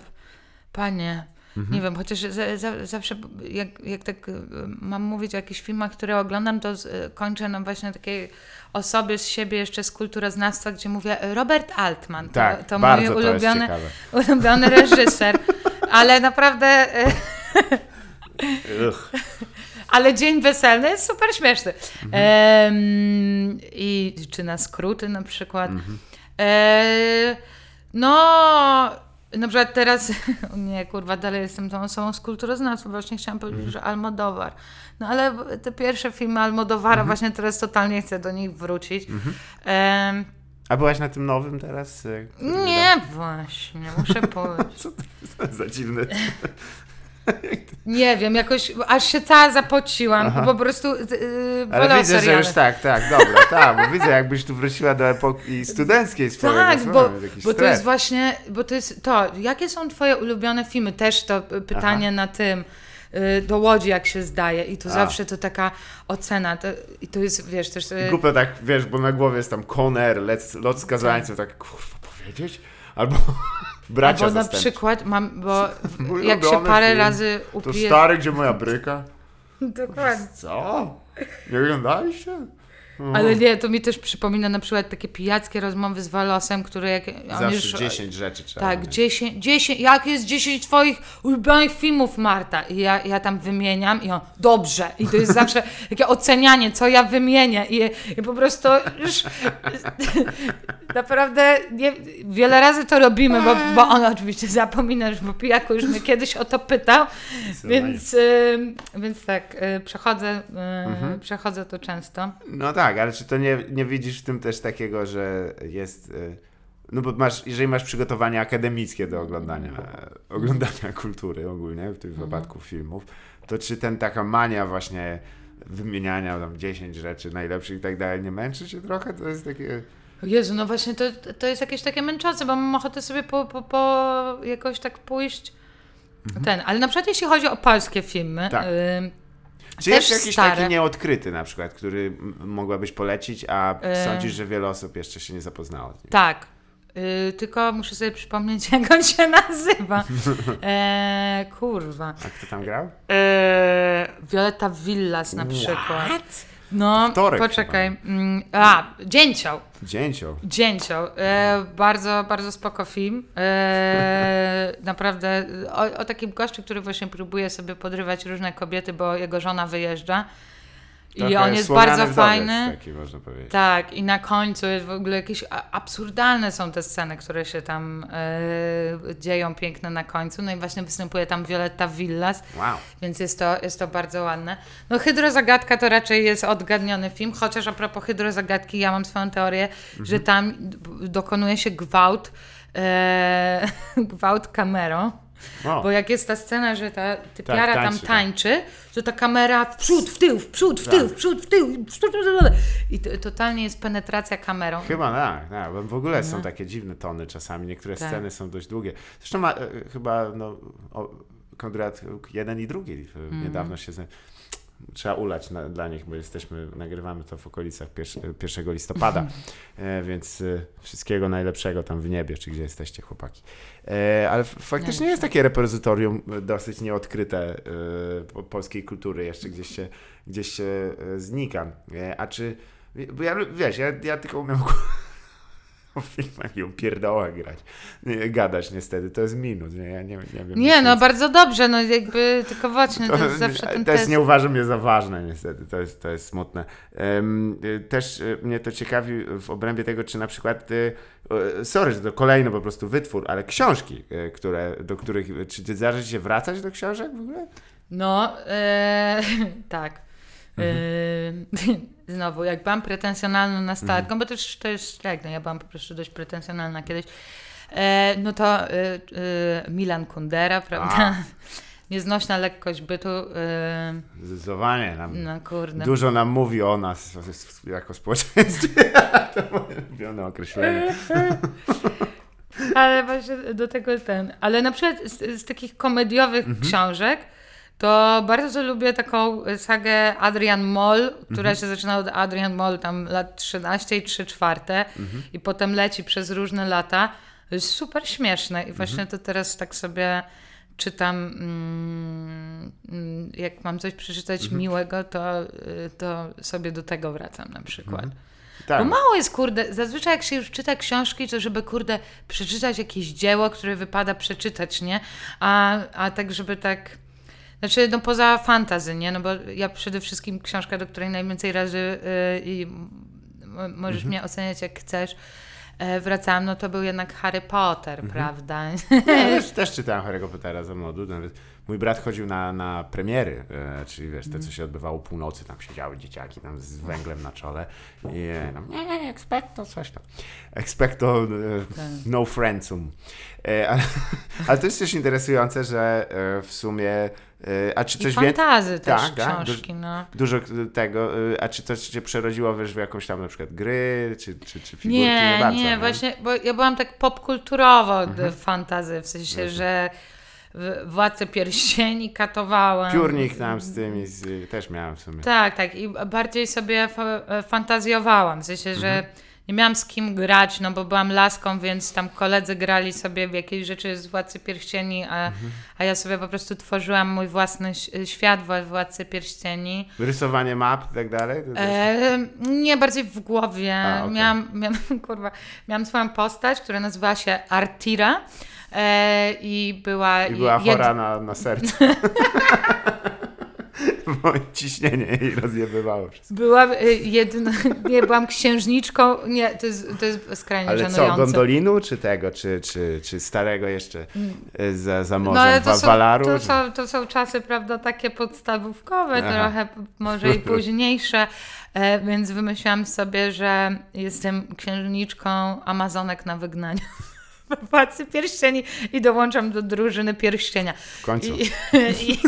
panie, Mhm. nie wiem, chociaż za, za, zawsze jak, jak tak y, mam mówić o jakichś filmach, które oglądam, to z, y, kończę na właśnie takiej osobie z siebie jeszcze z kulturoznawstwa, gdzie mówię Robert Altman, to, Tak, to mój to jest ulubiony, ciekawe. *laughs* ulubiony reżyser, ale naprawdę... y. *laughs* Ale dzień weselny jest super śmieszny. Em, I czy na skróty na przykład. E, no, na przykład teraz, *laughs* nie kurwa, dalej jestem tą osobą z kulturoznawstwa, właśnie chciałam powiedzieć, że Almodowar. No ale te pierwsze filmy Almodowara, właśnie teraz totalnie chcę do nich wrócić. Em, A byłaś na tym nowym teraz? nie, właśnie, muszę *laughs* powiedzieć. Co to za dziwne... *laughs* Nie wiem, jakoś aż się cała zapociłam, po prostu yy, Ale widzę, że seriale. już tak, tak, dobra, tak, bo widzę, jakbyś tu wróciła do epoki studenckiej swojej. Tak, bo, bo to jest właśnie, bo to jest to, jakie są twoje ulubione filmy? Też to pytanie na tym, y, do Łodzi jak się zdaje i tu A. zawsze to taka ocena to, i to jest, wiesz, też... y, Głupio tak, wiesz, bo na głowie jest tam Conner, lot skazańców, tak kurwa powiedzieć? Albo bracia Albo na przykład mam, bo *laughs* Mój jak się parę film razy To upije... stary, gdzie moja bryka? Dokładnie. Co? Nie oglądaliście? Ale nie, to mi też przypomina na przykład takie pijackie rozmowy z Walosem, które jak... Zawsze już- 10 rzeczy trzeba Tak, mieć. 10, 10, jak jest 10 twoich ulubionych filmów, Marta? I ja, ja tam wymieniam i on, dobrze. I to jest zawsze *laughs* takie ocenianie, co ja wymienię. I, i po prostu już *laughs* naprawdę nie, wiele razy to robimy, bo, bo on oczywiście zapomina, bo pijaku już mnie kiedyś o to pytał, więc, y, więc tak, y, przechodzę, y, Mhm. przechodzę to często. No tak, ale czy to nie, nie widzisz w tym też takiego, że jest... y, No bo masz, jeżeli masz przygotowanie akademickie do oglądania, e, oglądania *laughs* kultury ogólnie, w tym wypadku filmów, to czy ten taka mania właśnie wymieniania tam 10 rzeczy najlepszych i tak dalej nie męczy cię trochę? To jest takie... Jezu, no właśnie to, to jest jakieś takie męczące, bo mam ochotę sobie po, po, po jakoś tak pójść ten, ale na przykład jeśli chodzi o polskie filmy, Tak. Czy Też jest jakiś stare. taki nieodkryty na przykład, który mogłabyś polecić, a E. sądzisz, że wiele osób jeszcze się nie zapoznało z nim? tak, y, tylko muszę sobie przypomnieć *laughs* jak on się nazywa. *laughs* E, kurwa. A kto tam grał? E, Violeta Villas na przykład. No, Wtorek poczekaj. Mm, A, Dzięcioł. Dzięcioł. Dzięcioł. E, bardzo, bardzo spoko film. E, *laughs* naprawdę o, o takim gościu, który właśnie próbuje sobie podrywać różne kobiety, bo jego żona wyjeżdża. I on jest bardzo fajny. Taki można powiedzieć. Tak, i na końcu jest w ogóle jakieś absurdalne są te sceny, które się tam e, dzieją piękne na końcu. No i właśnie występuje tam Violetta Villas, Wow. więc jest to, jest to bardzo ładne. No Hydrozagadka to raczej jest odgadniony film, chociaż a propos Hydrozagadki ja mam swoją teorię, że Mhm. tam d- dokonuje się gwałt, e, *laughs* gwałt kamerą. O, Bo jak jest ta scena, że ta typiara tam tańczy, tak. to ta kamera w przód, w tył, w przód, w tył, Tak. w przód, w tył. w przód, I to, totalnie jest penetracja kamerą. Chyba tak, tak. W ogóle są takie dziwne tony czasami. Niektóre Tak. sceny są dość długie. Zresztą ma, e, chyba no, o, Konrad jeden i drugi e, Mhm. niedawno się... Z, Trzeba ulać na, dla nich, bo jesteśmy, nagrywamy to w okolicach pierwszy, 1 listopada, e, więc e, wszystkiego najlepszego tam w niebie, czy gdzie jesteście chłopaki. E, ale faktycznie jest takie repozytorium e, dosyć nieodkryte e, po- polskiej kultury, jeszcze gdzieś się, gdzieś się e, znika. A czy, bo ja, wiesz, ja, ja tylko umiem *laughs* *laughs* filmach i o pierdołach grać, nie, gadać niestety, to jest minus, nie, ja nie, nie wiem. Nie, no bardzo dobrze, no jakby tylko właśnie to, jest *laughs* zawsze ten też test. nie uważam je za ważne, niestety. To jest, to jest smutne. Y, też y, mnie to ciekawi w obrębie tego, czy na przykład, y, sorry, że to kolejny po prostu wytwór, ale książki, które, do których, czy ty ci się wracać do książek w ogóle? No, e, *laughs* tak. Mhm. *laughs* Znowu, jak byłam pretensjonalną nastolatką, Mhm. bo też to jest strajk, no ja byłam po prostu dość pretensjonalna kiedyś, e, no to e, e, Milan Kundera, prawda? *laughs* Nieznośna lekkość bytu, e, Zdecydowanie. Nam, no kurde. Dużo nam mówi o nas jako społeczeństwie. *laughs* to moje ulubione określenie. Ale właśnie do tego ten. Ale na przykład z, z takich komediowych Mhm. książek, to bardzo lubię taką sagę Adrian Moll, która Mhm. się zaczyna od Adrian Moll tam lat 13 i 3 czwarte Mhm. i potem leci przez różne lata. To jest super śmieszne i właśnie Mhm. to teraz tak sobie czytam, mm, mm, jak mam coś przeczytać Mhm. miłego, to, y, to sobie do tego wracam na przykład. Tak. Bo mało jest, kurde, zazwyczaj jak się już czyta książki, to żeby, kurde, przeczytać jakieś dzieło, które wypada przeczytać, nie? A, a tak, żeby tak, Znaczy, no poza fantazy, nie? No bo ja przede wszystkim książka, do której najwięcej razy y, i możesz Mhm. mnie oceniać jak chcesz, e, wracałam, no to był jednak Harry Potter, Mhm. prawda? Ja *laughs* też, też czytałem Harry'ego Pottera za młodu. Nawet mój brat chodził na, na premiery, e, czyli wiesz, te, co się odbywało północy, tam siedziały dzieciaki tam z węglem na czole i e, tam, nie, nie, nie, expecto, coś tam. Expecto e, no friendsum. E, ale, *laughs* ale to jest też interesujące, że e, w sumie, a czy I coś więcej... fantazy też Tak, tak, książki, no. Dużo tego, e, a czy coś cię przerodziło wiesz, w jakąś tam na przykład gry, czy, czy, czy figurki? Nie, bardzo, nie, właśnie, bo ja byłam tak popkulturowo Mhm. w fantazy, w sensie, że w- Władcę Pierścieni katowałam. Piórnik tam z tymi, z, też miałem w sumie. Tak, tak. I bardziej sobie fa- fantazjowałam. W sensie, że Mhm. Nie miałam z kim grać, no bo byłam laską, więc tam koledzy grali sobie w jakieś rzeczy z Władcy Pierścieni, a, Mhm. a ja sobie po prostu tworzyłam mój własny świat w Władcy Pierścieni. Rysowanie map i tak dalej? E, nie, bardziej w głowie. A, okej. miałam, miałam, *laughs* kurwa, miałam swoją postać, która nazywała się Artira. E, I była. I była jed- chora na, na serce. *laughs* *laughs* Bo ciśnienie jej rozjebywało wszystko. Była y, jedyna, *laughs* nie, byłam księżniczką, nie, to jest, to jest skrajnie Ale co, żenujące. gondolinu, czy tego, czy, czy, czy starego jeszcze y, za, za morzem No ale to są, Walaru? to, są, to są czasy, prawda, takie podstawówkowe, Aha. trochę może i *laughs* późniejsze, e, więc wymyśliłam sobie, że jestem księżniczką Amazonek na wygnaniu. Władcy Pierścieni i dołączam do drużyny Pierścienia. W końcu. I, i,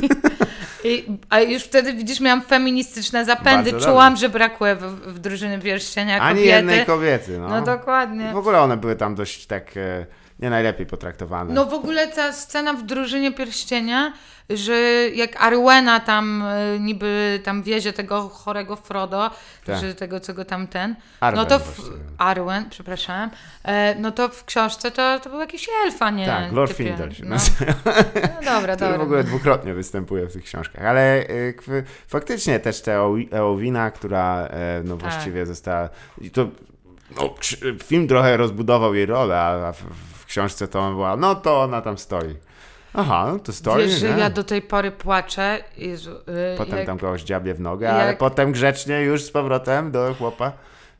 i, a już wtedy, widzisz, miałam feministyczne zapędy. Bardzo Czułam, że brakuje w, w drużynie Pierścienia Ani kobiety. jednej kobiety, no. No dokładnie. W ogóle one były tam dość tak e, nie najlepiej potraktowane. No w ogóle ta scena w Drużynie Pierścienia, że jak Arwena tam y, niby tam wiezie tego chorego Frodo, Tak. że tego, co go tam ten, Arwen no to w, właściwie. Arwen, przepraszam, e, no to w książce to, to był jakiś elfa, nie? tak, Lord typie. Findel się no. nazywa. no dobra, *laughs* dobra. w ogóle dwukrotnie występuje w tych książkach. Ale kw- faktycznie też ta Eowi- Eowina, która e, no Tak. właściwie została... I to no, film trochę rozbudował jej rolę, a w książce to była, no to ona tam stoi. Aha, no to stoi, Wiesz, nie? ja do tej pory płaczę. Jezu, y, Potem jak... tam kogoś dziabie w nogę, ale jak- potem grzecznie już z powrotem do chłopa.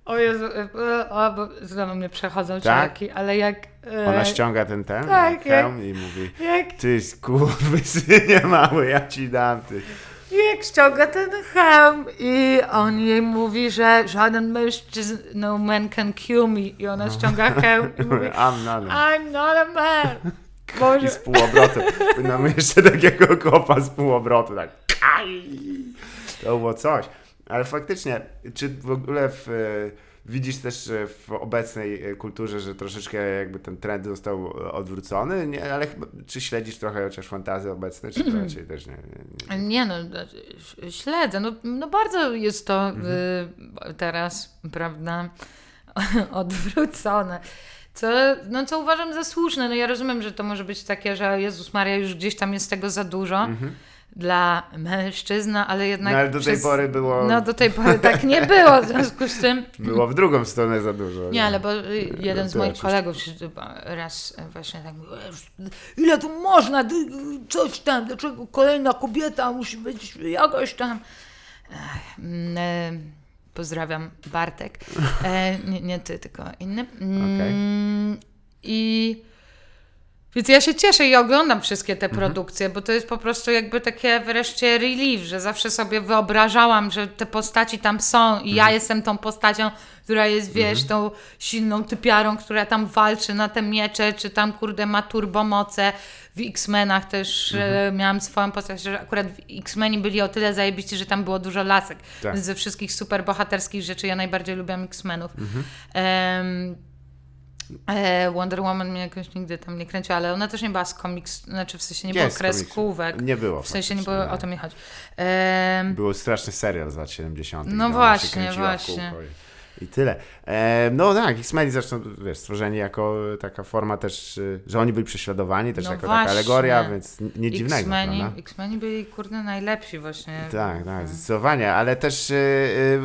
O Jezu, y, y, o, bo znowu mnie przechodzą Tak? ale jak... y, Ona ściąga ten ten tak, hełm i mówi jak ty skurwysynie *laughs* mały, ja ci dam, ty. Jak ściąga ten hełm i on jej mówi, że żaden mężczyzn, no man can kill me i ona ściąga hełm i *laughs* mówi I'm not a I'm not a man. *laughs* I Boże, z półobrotem. Mamy jeszcze takiego kopa z półobrotu, tak. To było coś. Ale faktycznie, czy w ogóle w, widzisz też w obecnej e, kulturze, że troszeczkę jakby ten trend został e, odwrócony? Nie, ale chyba, czy śledzisz trochę chociaż fantazy obecne, czy to raczej też nie? nie, nie. nie no, śledzę, no, no bardzo jest to y, teraz, prawda, *laughs* odwrócone. Co, no, co uważam za słuszne. No ja rozumiem, że to może być takie, że Jezus Maria, już gdzieś tam jest tego za dużo dla mężczyzna, ale jednak No ale do tej pory było- No do tej pory tak nie było, w związku z tym... Było w drugą stronę za dużo. Nie, ale bo y, jeden z moich kolegów raz właśnie tak mówił, "Ej, ile tu można, ty, coś tam, dlaczego kolejna kobieta musi być jakaś tam. Mm, pozdrawiam, Bartek. E, nie, nie ty, tylko inny. Mm, I więc ja się cieszę i oglądam wszystkie te produkcje, bo to jest po prostu jakby takie wreszcie relief, że zawsze sobie wyobrażałam, że te postaci tam są i ja jestem tą postacią, która jest, wiesz, tą silną typiarą, która tam walczy na te miecze, czy tam, kurde, ma turbomoce. W X-Menach też e, miałam swoją postać, że akurat w X-Meni byli o tyle zajebiści, że tam było dużo lasek. Tak. Więc ze wszystkich super bohaterskich rzeczy ja najbardziej lubiłam X-Menów. E, Wonder Woman mnie jakoś nigdy tam nie kręciła, ale ona też nie była z komiks, znaczy w sensie nie było kreskówek. Nie było W sensie nie było, o to mi chodzi. Em, Był straszny serial z lat 70. No właśnie, właśnie. I, I tyle. E, no tak, X-Meni zresztą, wiesz, stworzeni jako taka forma też, y, że oni byli prześladowani też No jako właśnie. taka alegoria, więc nie dziwnego, X-Meni? X-Meni byli kurde najlepsi właśnie. Tak, tak, zdecydowanie, ale też y, y,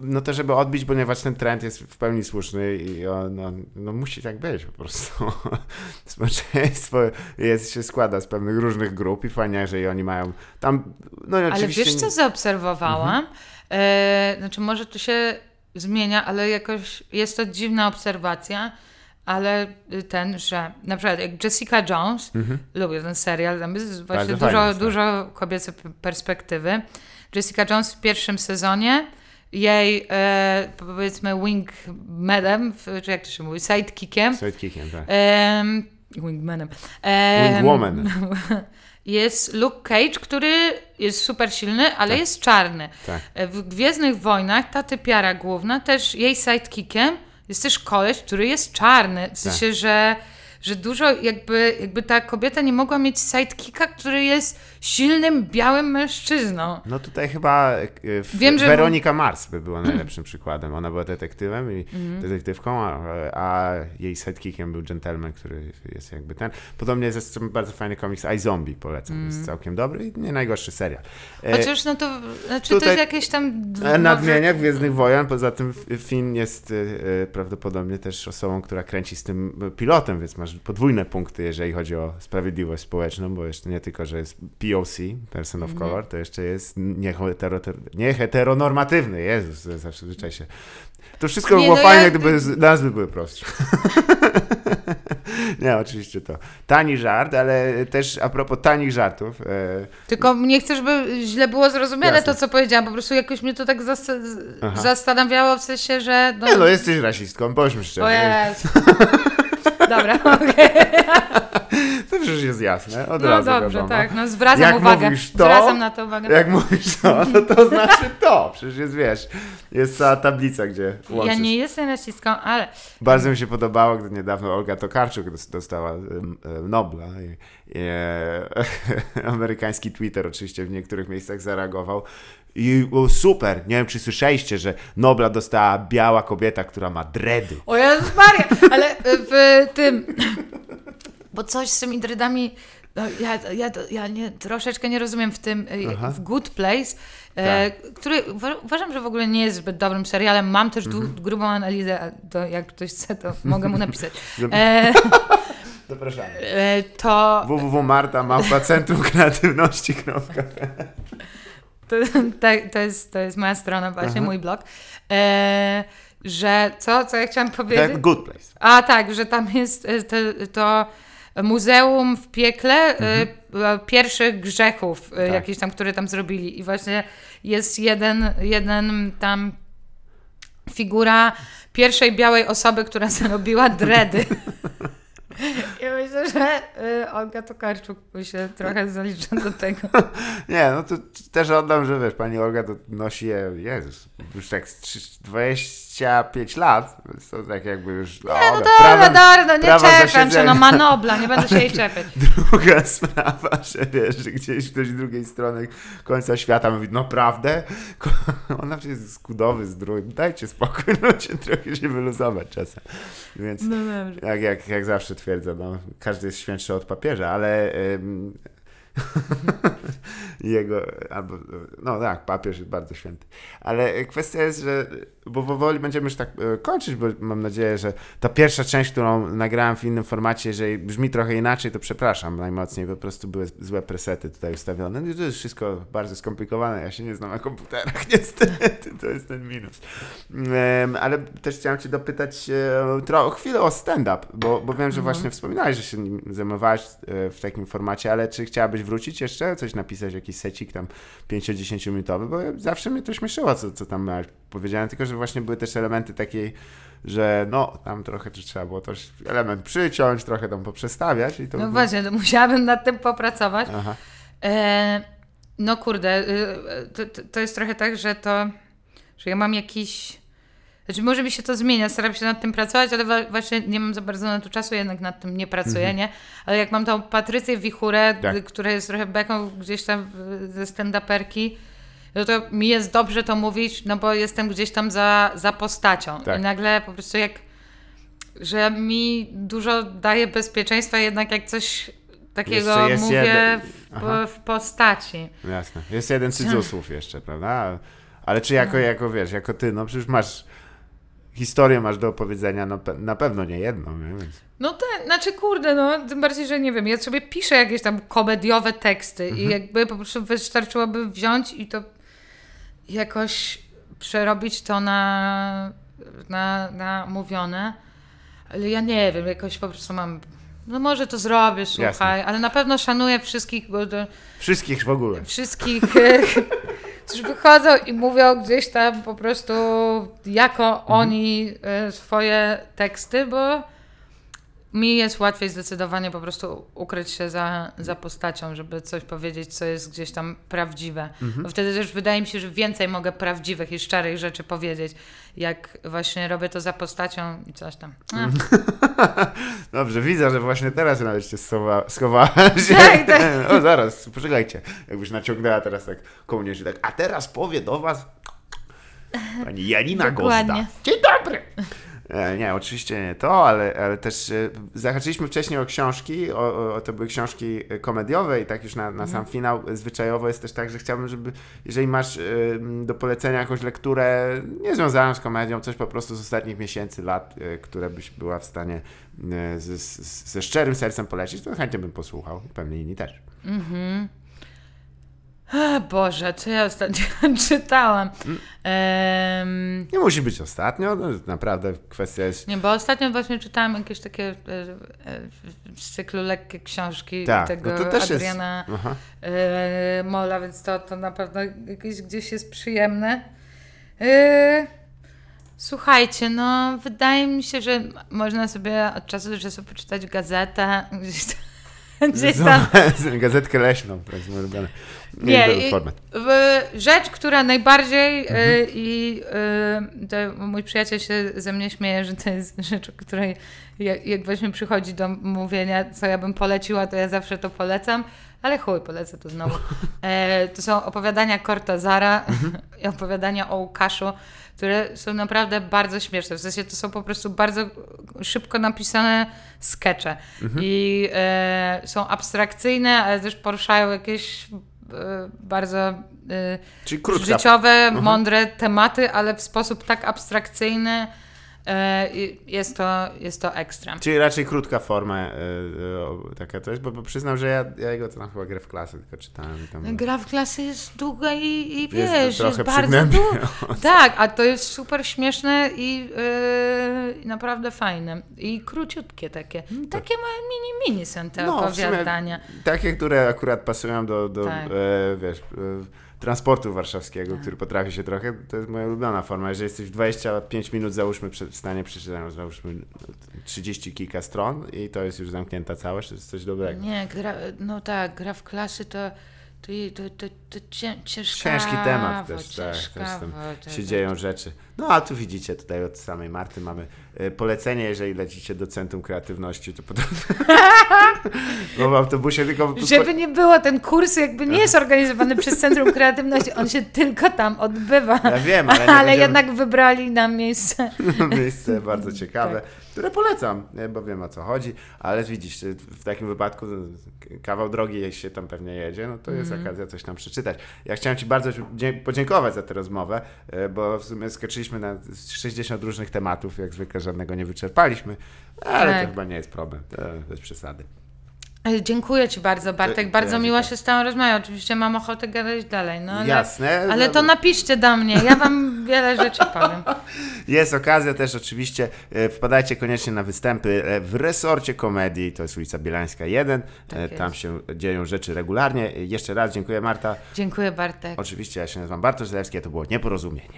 no to, żeby odbić, ponieważ ten trend jest w pełni słuszny i on, on no musi tak być po prostu. *laughs* Społeczeństwo jest, się składa z pewnych różnych grup i fajnie, jeżeli oni mają tam, no Ale wiesz, co zaobserwowałam? E, znaczy, może to się zmienia, ale jakoś jest to dziwna obserwacja, ale y, ten, że na przykład jak Jessica Jones, lubię ten serial, tam jest właśnie Mhm. Bardzo dużo, jest, tak. dużo kobiecej p- perspektywy. Jessica Jones w pierwszym sezonie jej, e, powiedzmy, wingmanem, czy jak to się mówi, sidekickiem, Sidekickiem, tak. Em, wingmanem. Em, Wingwoman. *laughs* Jest Luke Cage, który jest super silny, ale jest czarny. Tak. W Gwiezdnych Wojnach ta typiara główna, też jej sidekickiem jest też koleś, który jest czarny. W sensie, że, że dużo jakby, jakby ta kobieta nie mogła mieć sidekicka, który jest silnym, białym mężczyzną. No tutaj chyba e, Wiem, że- Weronika Mars by była najlepszym przykładem. Ona była detektywem i Mhm. detektywką, a, a jej sidekickiem był gentleman, który jest jakby ten. Podobnie jest bardzo fajny komiks I Zombie, polecam. Jest całkiem dobry i nie najgorszy serial. E, Mhm. Chociaż no to, znaczy to tutaj- jest jakieś tam... E, Nadmienię Gwiezdnych Wojen, poza tym Finn jest prawdopodobnie też osobą, która kręci z tym pilotem, więc masz podwójne punkty, jeżeli chodzi o sprawiedliwość społeczną, bo jeszcze nie tylko, że jest POC, Person of Color, to jeszcze jest niehetero, nieheteronormatywny. Jezus, zawsze zwyczaj się. To wszystko Nie, było no fajne, ja- gdyby nazwy były prostsze. *laughs* nie, oczywiście to. Tani żart, ale też a propos tanich żartów, e, Tylko nie chcę, żeby źle było zrozumiane Jasne. to, co powiedziałam. Po prostu jakoś mnie to tak zas- zastanawiało w sensie, że... nie no, jesteś rasistką, bądźmy szczerzy. O *laughs* Jezu. Dobra, *laughs* okej. To przecież jest jasne, od No razu dobrze, wiadomo. tak. No zwracam Jak uwagę. mówisz to, zwracam na to uwagę. Jak mówisz to, no to *laughs* znaczy to. Przecież jest, wiesz, jest cała tablica, gdzie łączysz. Ja nie jestem rasistką, ale Bardzo mi się podobało, gdy niedawno Olga Tokarczuk dos- dostała Nobla. I, i, e, *laughs* amerykański Twitter oczywiście w niektórych miejscach zareagował. I o, super, nie wiem czy słyszeliście, że Nobla dostała biała kobieta, która ma dredy. O Jezus Maria, ale w tym, *clears throat* bo coś z tymi dreadami, no, ja, ja, ja nie, troszeczkę nie rozumiem w tym, e, Aha. w Good Place, e, który uwa- uważam, że w ogóle nie jest zbyt dobrym serialem. Mam też du- grubą analizę, to jak ktoś chce, to *laughs* mogę mu napisać. E, *laughs* Zapraszamy. e, to, www.marta małpa centrum kreatywności. *laughs* to, to, jest, to jest moja strona właśnie, mój blog. E, że co, co ja chciałam powiedzieć? Tak, good place. A tak, że tam jest e, to, to muzeum w piekle e, e, pierwszych grzechów, e, Tak. jakieś tam, które tam zrobili. I właśnie jest jeden, jeden tam figura pierwszej białej osoby, która *laughs* zrobiła dredy. *laughs* *laughs* I myślę, że y, Olga Tokarczuk się trochę zalicza do tego. *laughs* Nie, no to też oddam, że wiesz, pani Olga to nosi je, Jezus, już tak z trzy- 25 lat, więc to tak jakby już, no, No dobra, dobra, no nie czepiam się, no ma Nobla, nie będę się jej *laughs* czepiać. Druga sprawa, że wiesz, że gdzieś ktoś z drugiej strony końca świata mówi, no prawdę? *laughs* Ona przecież jest skudowy, zdrój, dajcie spokój, *laughs* no się trochę się wyluzować czasem. Więc No jak, jak, jak zawsze twierdzę, no, każdy jest świętszy od papieża, ale ym, jego, albo, no tak, papież jest bardzo święty. Ale kwestia jest, że, bo powoli będziemy już tak e, kończyć, bo mam nadzieję, że ta pierwsza część, którą nagrałem w innym formacie, jeżeli brzmi trochę inaczej, to przepraszam najmocniej, po prostu były złe presety tutaj ustawione. No i to jest wszystko bardzo skomplikowane, ja się nie znam na komputerach, *laughs* niestety, to jest ten minus. Ale też chciałem cię dopytać e, tro, chwilę o stand-up, bo, bo wiem, że właśnie wspominałeś, że się nim zajmowałeś e, w takim formacie, ale czy chciałabyś wrócić jeszcze? Coś napisać, jakiś secik tam 5-10 minutowy, bo zawsze mnie to śmieszyło, co, co tam miałeś. Powiedziałem tylko, że właśnie były też elementy takiej, że no, tam trochę trzeba było też element przyciąć, trochę tam poprzestawiać i to... No właśnie, to musiałabym nad tym popracować. E, no kurde, y, to, to, to jest trochę tak, że to, że ja mam jakiś... Znaczy może mi się to zmienia, staram się nad tym pracować, ale właśnie nie mam za bardzo na to czasu, jednak nad tym nie pracuję, nie? Ale jak mam tą Patrycję Wichurę, Tak. y, która jest trochę beką gdzieś tam y, ze stand-uperki no to mi jest dobrze to mówić, no bo jestem gdzieś tam za, za postacią. Tak. I nagle po prostu jak, że mi dużo daje bezpieczeństwa, jednak jak coś takiego mówię w, w postaci. Jasne. Jest jeden cudzysłów *laughs* jeszcze, prawda? Ale czy jako, jako wiesz, jako ty, no przecież masz historię masz do opowiedzenia, no na pewno nie jedną, nie? Więc... No tak, znaczy kurde, no tym bardziej, że nie wiem, ja sobie piszę jakieś tam komediowe teksty i jakby po prostu wystarczyłoby wziąć i to jakoś przerobić to na, na, na mówione, ale ja nie wiem, jakoś po prostu mam, no może to zrobię, słuchaj, ale na pewno szanuję wszystkich, bo Wszystkich w ogóle. wszystkich, *laughs* którzy wychodzą i mówią gdzieś tam po prostu jako oni e, swoje teksty, bo mi jest łatwiej zdecydowanie po prostu ukryć się za, za postacią, żeby coś powiedzieć, co jest gdzieś tam prawdziwe. Bo wtedy też wydaje mi się, że więcej mogę prawdziwych i szczerych rzeczy powiedzieć, jak właśnie robię to za postacią i coś tam. A, *laughs* Dobrze, widzę, że właśnie teraz nawet *laughs* się schowa, schowałaś. Tak, tak. *laughs* O, zaraz, poczekajcie. Jakbyś naciągnęła teraz tak kołnierz i tak, a teraz powie do was pani Janina Dokładnie. Gozda. Dzień dobry! E, Nie, oczywiście nie to, ale, ale też e, zahaczyliśmy wcześniej o książki, o, o, to były książki e, komediowe i tak już na, na sam finał e, zwyczajowo jest też tak, że chciałbym, żeby jeżeli masz do polecenia jakąś lekturę nie związaną z komedią, coś po prostu z ostatnich miesięcy, lat, które byś była w stanie ze, ze szczerym sercem polecić, to chętnie bym posłuchał, pewnie inni też. Boże, co ja ostatnio *laughs* czytałam? Em, Nie musi być ostatnio, no, naprawdę kwestia jest... Nie, bo ostatnio właśnie czytałam jakieś takie e, e, z cyklu lekkie książki Tak, tego no to też jest- Adriana Aha. e, Mola, więc to, to na pewno jakieś gdzieś jest przyjemne. E, słuchajcie, no wydaje mi się, że można sobie od czasu do czasu poczytać gazetę, gdzieś tam, gdzieś tam Gazetkę leśną, to jest ulubiony Nie, i- format. w- rzecz, która najbardziej Mhm. y, i y, to mój przyjaciel się ze mnie śmieje, że to jest rzecz, o której jak, jak właśnie przychodzi do mówienia, co ja bym poleciła, to ja zawsze to polecam, ale chuj, polecę to znowu. *laughs* E, to są opowiadania Cortazara Mhm. *laughs* i opowiadania o Łukaszu, które są naprawdę bardzo śmieszne. W sensie to są po prostu bardzo szybko napisane skecze Mhm. i e, są abstrakcyjne, ale też poruszają jakieś bardzo e, Czyli krótka. życiowe, mądre tematy, ale w sposób tak abstrakcyjny e, jest to, jest to ekstra. Czyli raczej krótka forma e, e, taka jest, bo, bo przyznam, że ja, ja jego to tam chyba grę w klasy tylko czytałem. Tam, Gra w klasy jest długa i, i Jest wiesz, jest, trochę bardzo długa. *laughs* Tak, a to jest super śmieszne i e, i naprawdę fajne. I króciutkie takie. Takie małe mini, mini są te No, w sumie opowiadania. Takie, które akurat pasują do, do Tak. e, wiesz, e, transportu warszawskiego, który potrafi się trochę, to jest moja ulubiona forma. Jeżeli jesteś w 25 minut, załóżmy, w stanie przeczytania, załóżmy 30 kilka stron i to jest już zamknięta całość, to jest coś dobrego. Nie, gra, no tak, gra w klasy to, to, to, to, to. Ciężki temat też, tak, też tam się dzieją rzeczy. No a tu widzicie, tutaj od samej Marty mamy e, polecenie, jeżeli lecicie do Centrum Kreatywności, to potem... no *laughs* w autobusie tylko... Żeby nie było, ten kurs jakby nie jest organizowany przez Centrum Kreatywności, on się tylko tam odbywa. Ja wiem, ale ale będziemy- jednak wybrali nam miejsce. *laughs* miejsce bardzo ciekawe, Tak. które polecam, bo wiem o co chodzi, ale widzisz, w takim wypadku kawał drogi, jeśli się tam pewnie jedzie, no to jest Mhm. okazja coś tam przeczytać. Ja chciałem Ci bardzo podziękować za tę rozmowę, e, bo w sumie skoczyliśmy na 60 różnych tematów, jak zwykle żadnego nie wyczerpaliśmy, ale Tak. to chyba nie jest problem, to bez przesady. E, Dziękuję Ci bardzo, Bartek. to Bardzo ja miło się z Tobą rozmawiać. Oczywiście mam ochotę gadać dalej. No, ale, Jasne. Ale no, to napiszcie do mnie. Ja Wam wiele rzeczy powiem. *laughs* Jest okazja też oczywiście, e, wpadajcie koniecznie na występy e, w resorcie komedii, to jest ulica Bielańska 1, Tak e, tam się dzieją rzeczy regularnie. E, Jeszcze raz dziękuję Marta. Dziękuję, Bartek. Oczywiście ja się nazywam Bartosz Zalewski, a to było Nieporozumienie.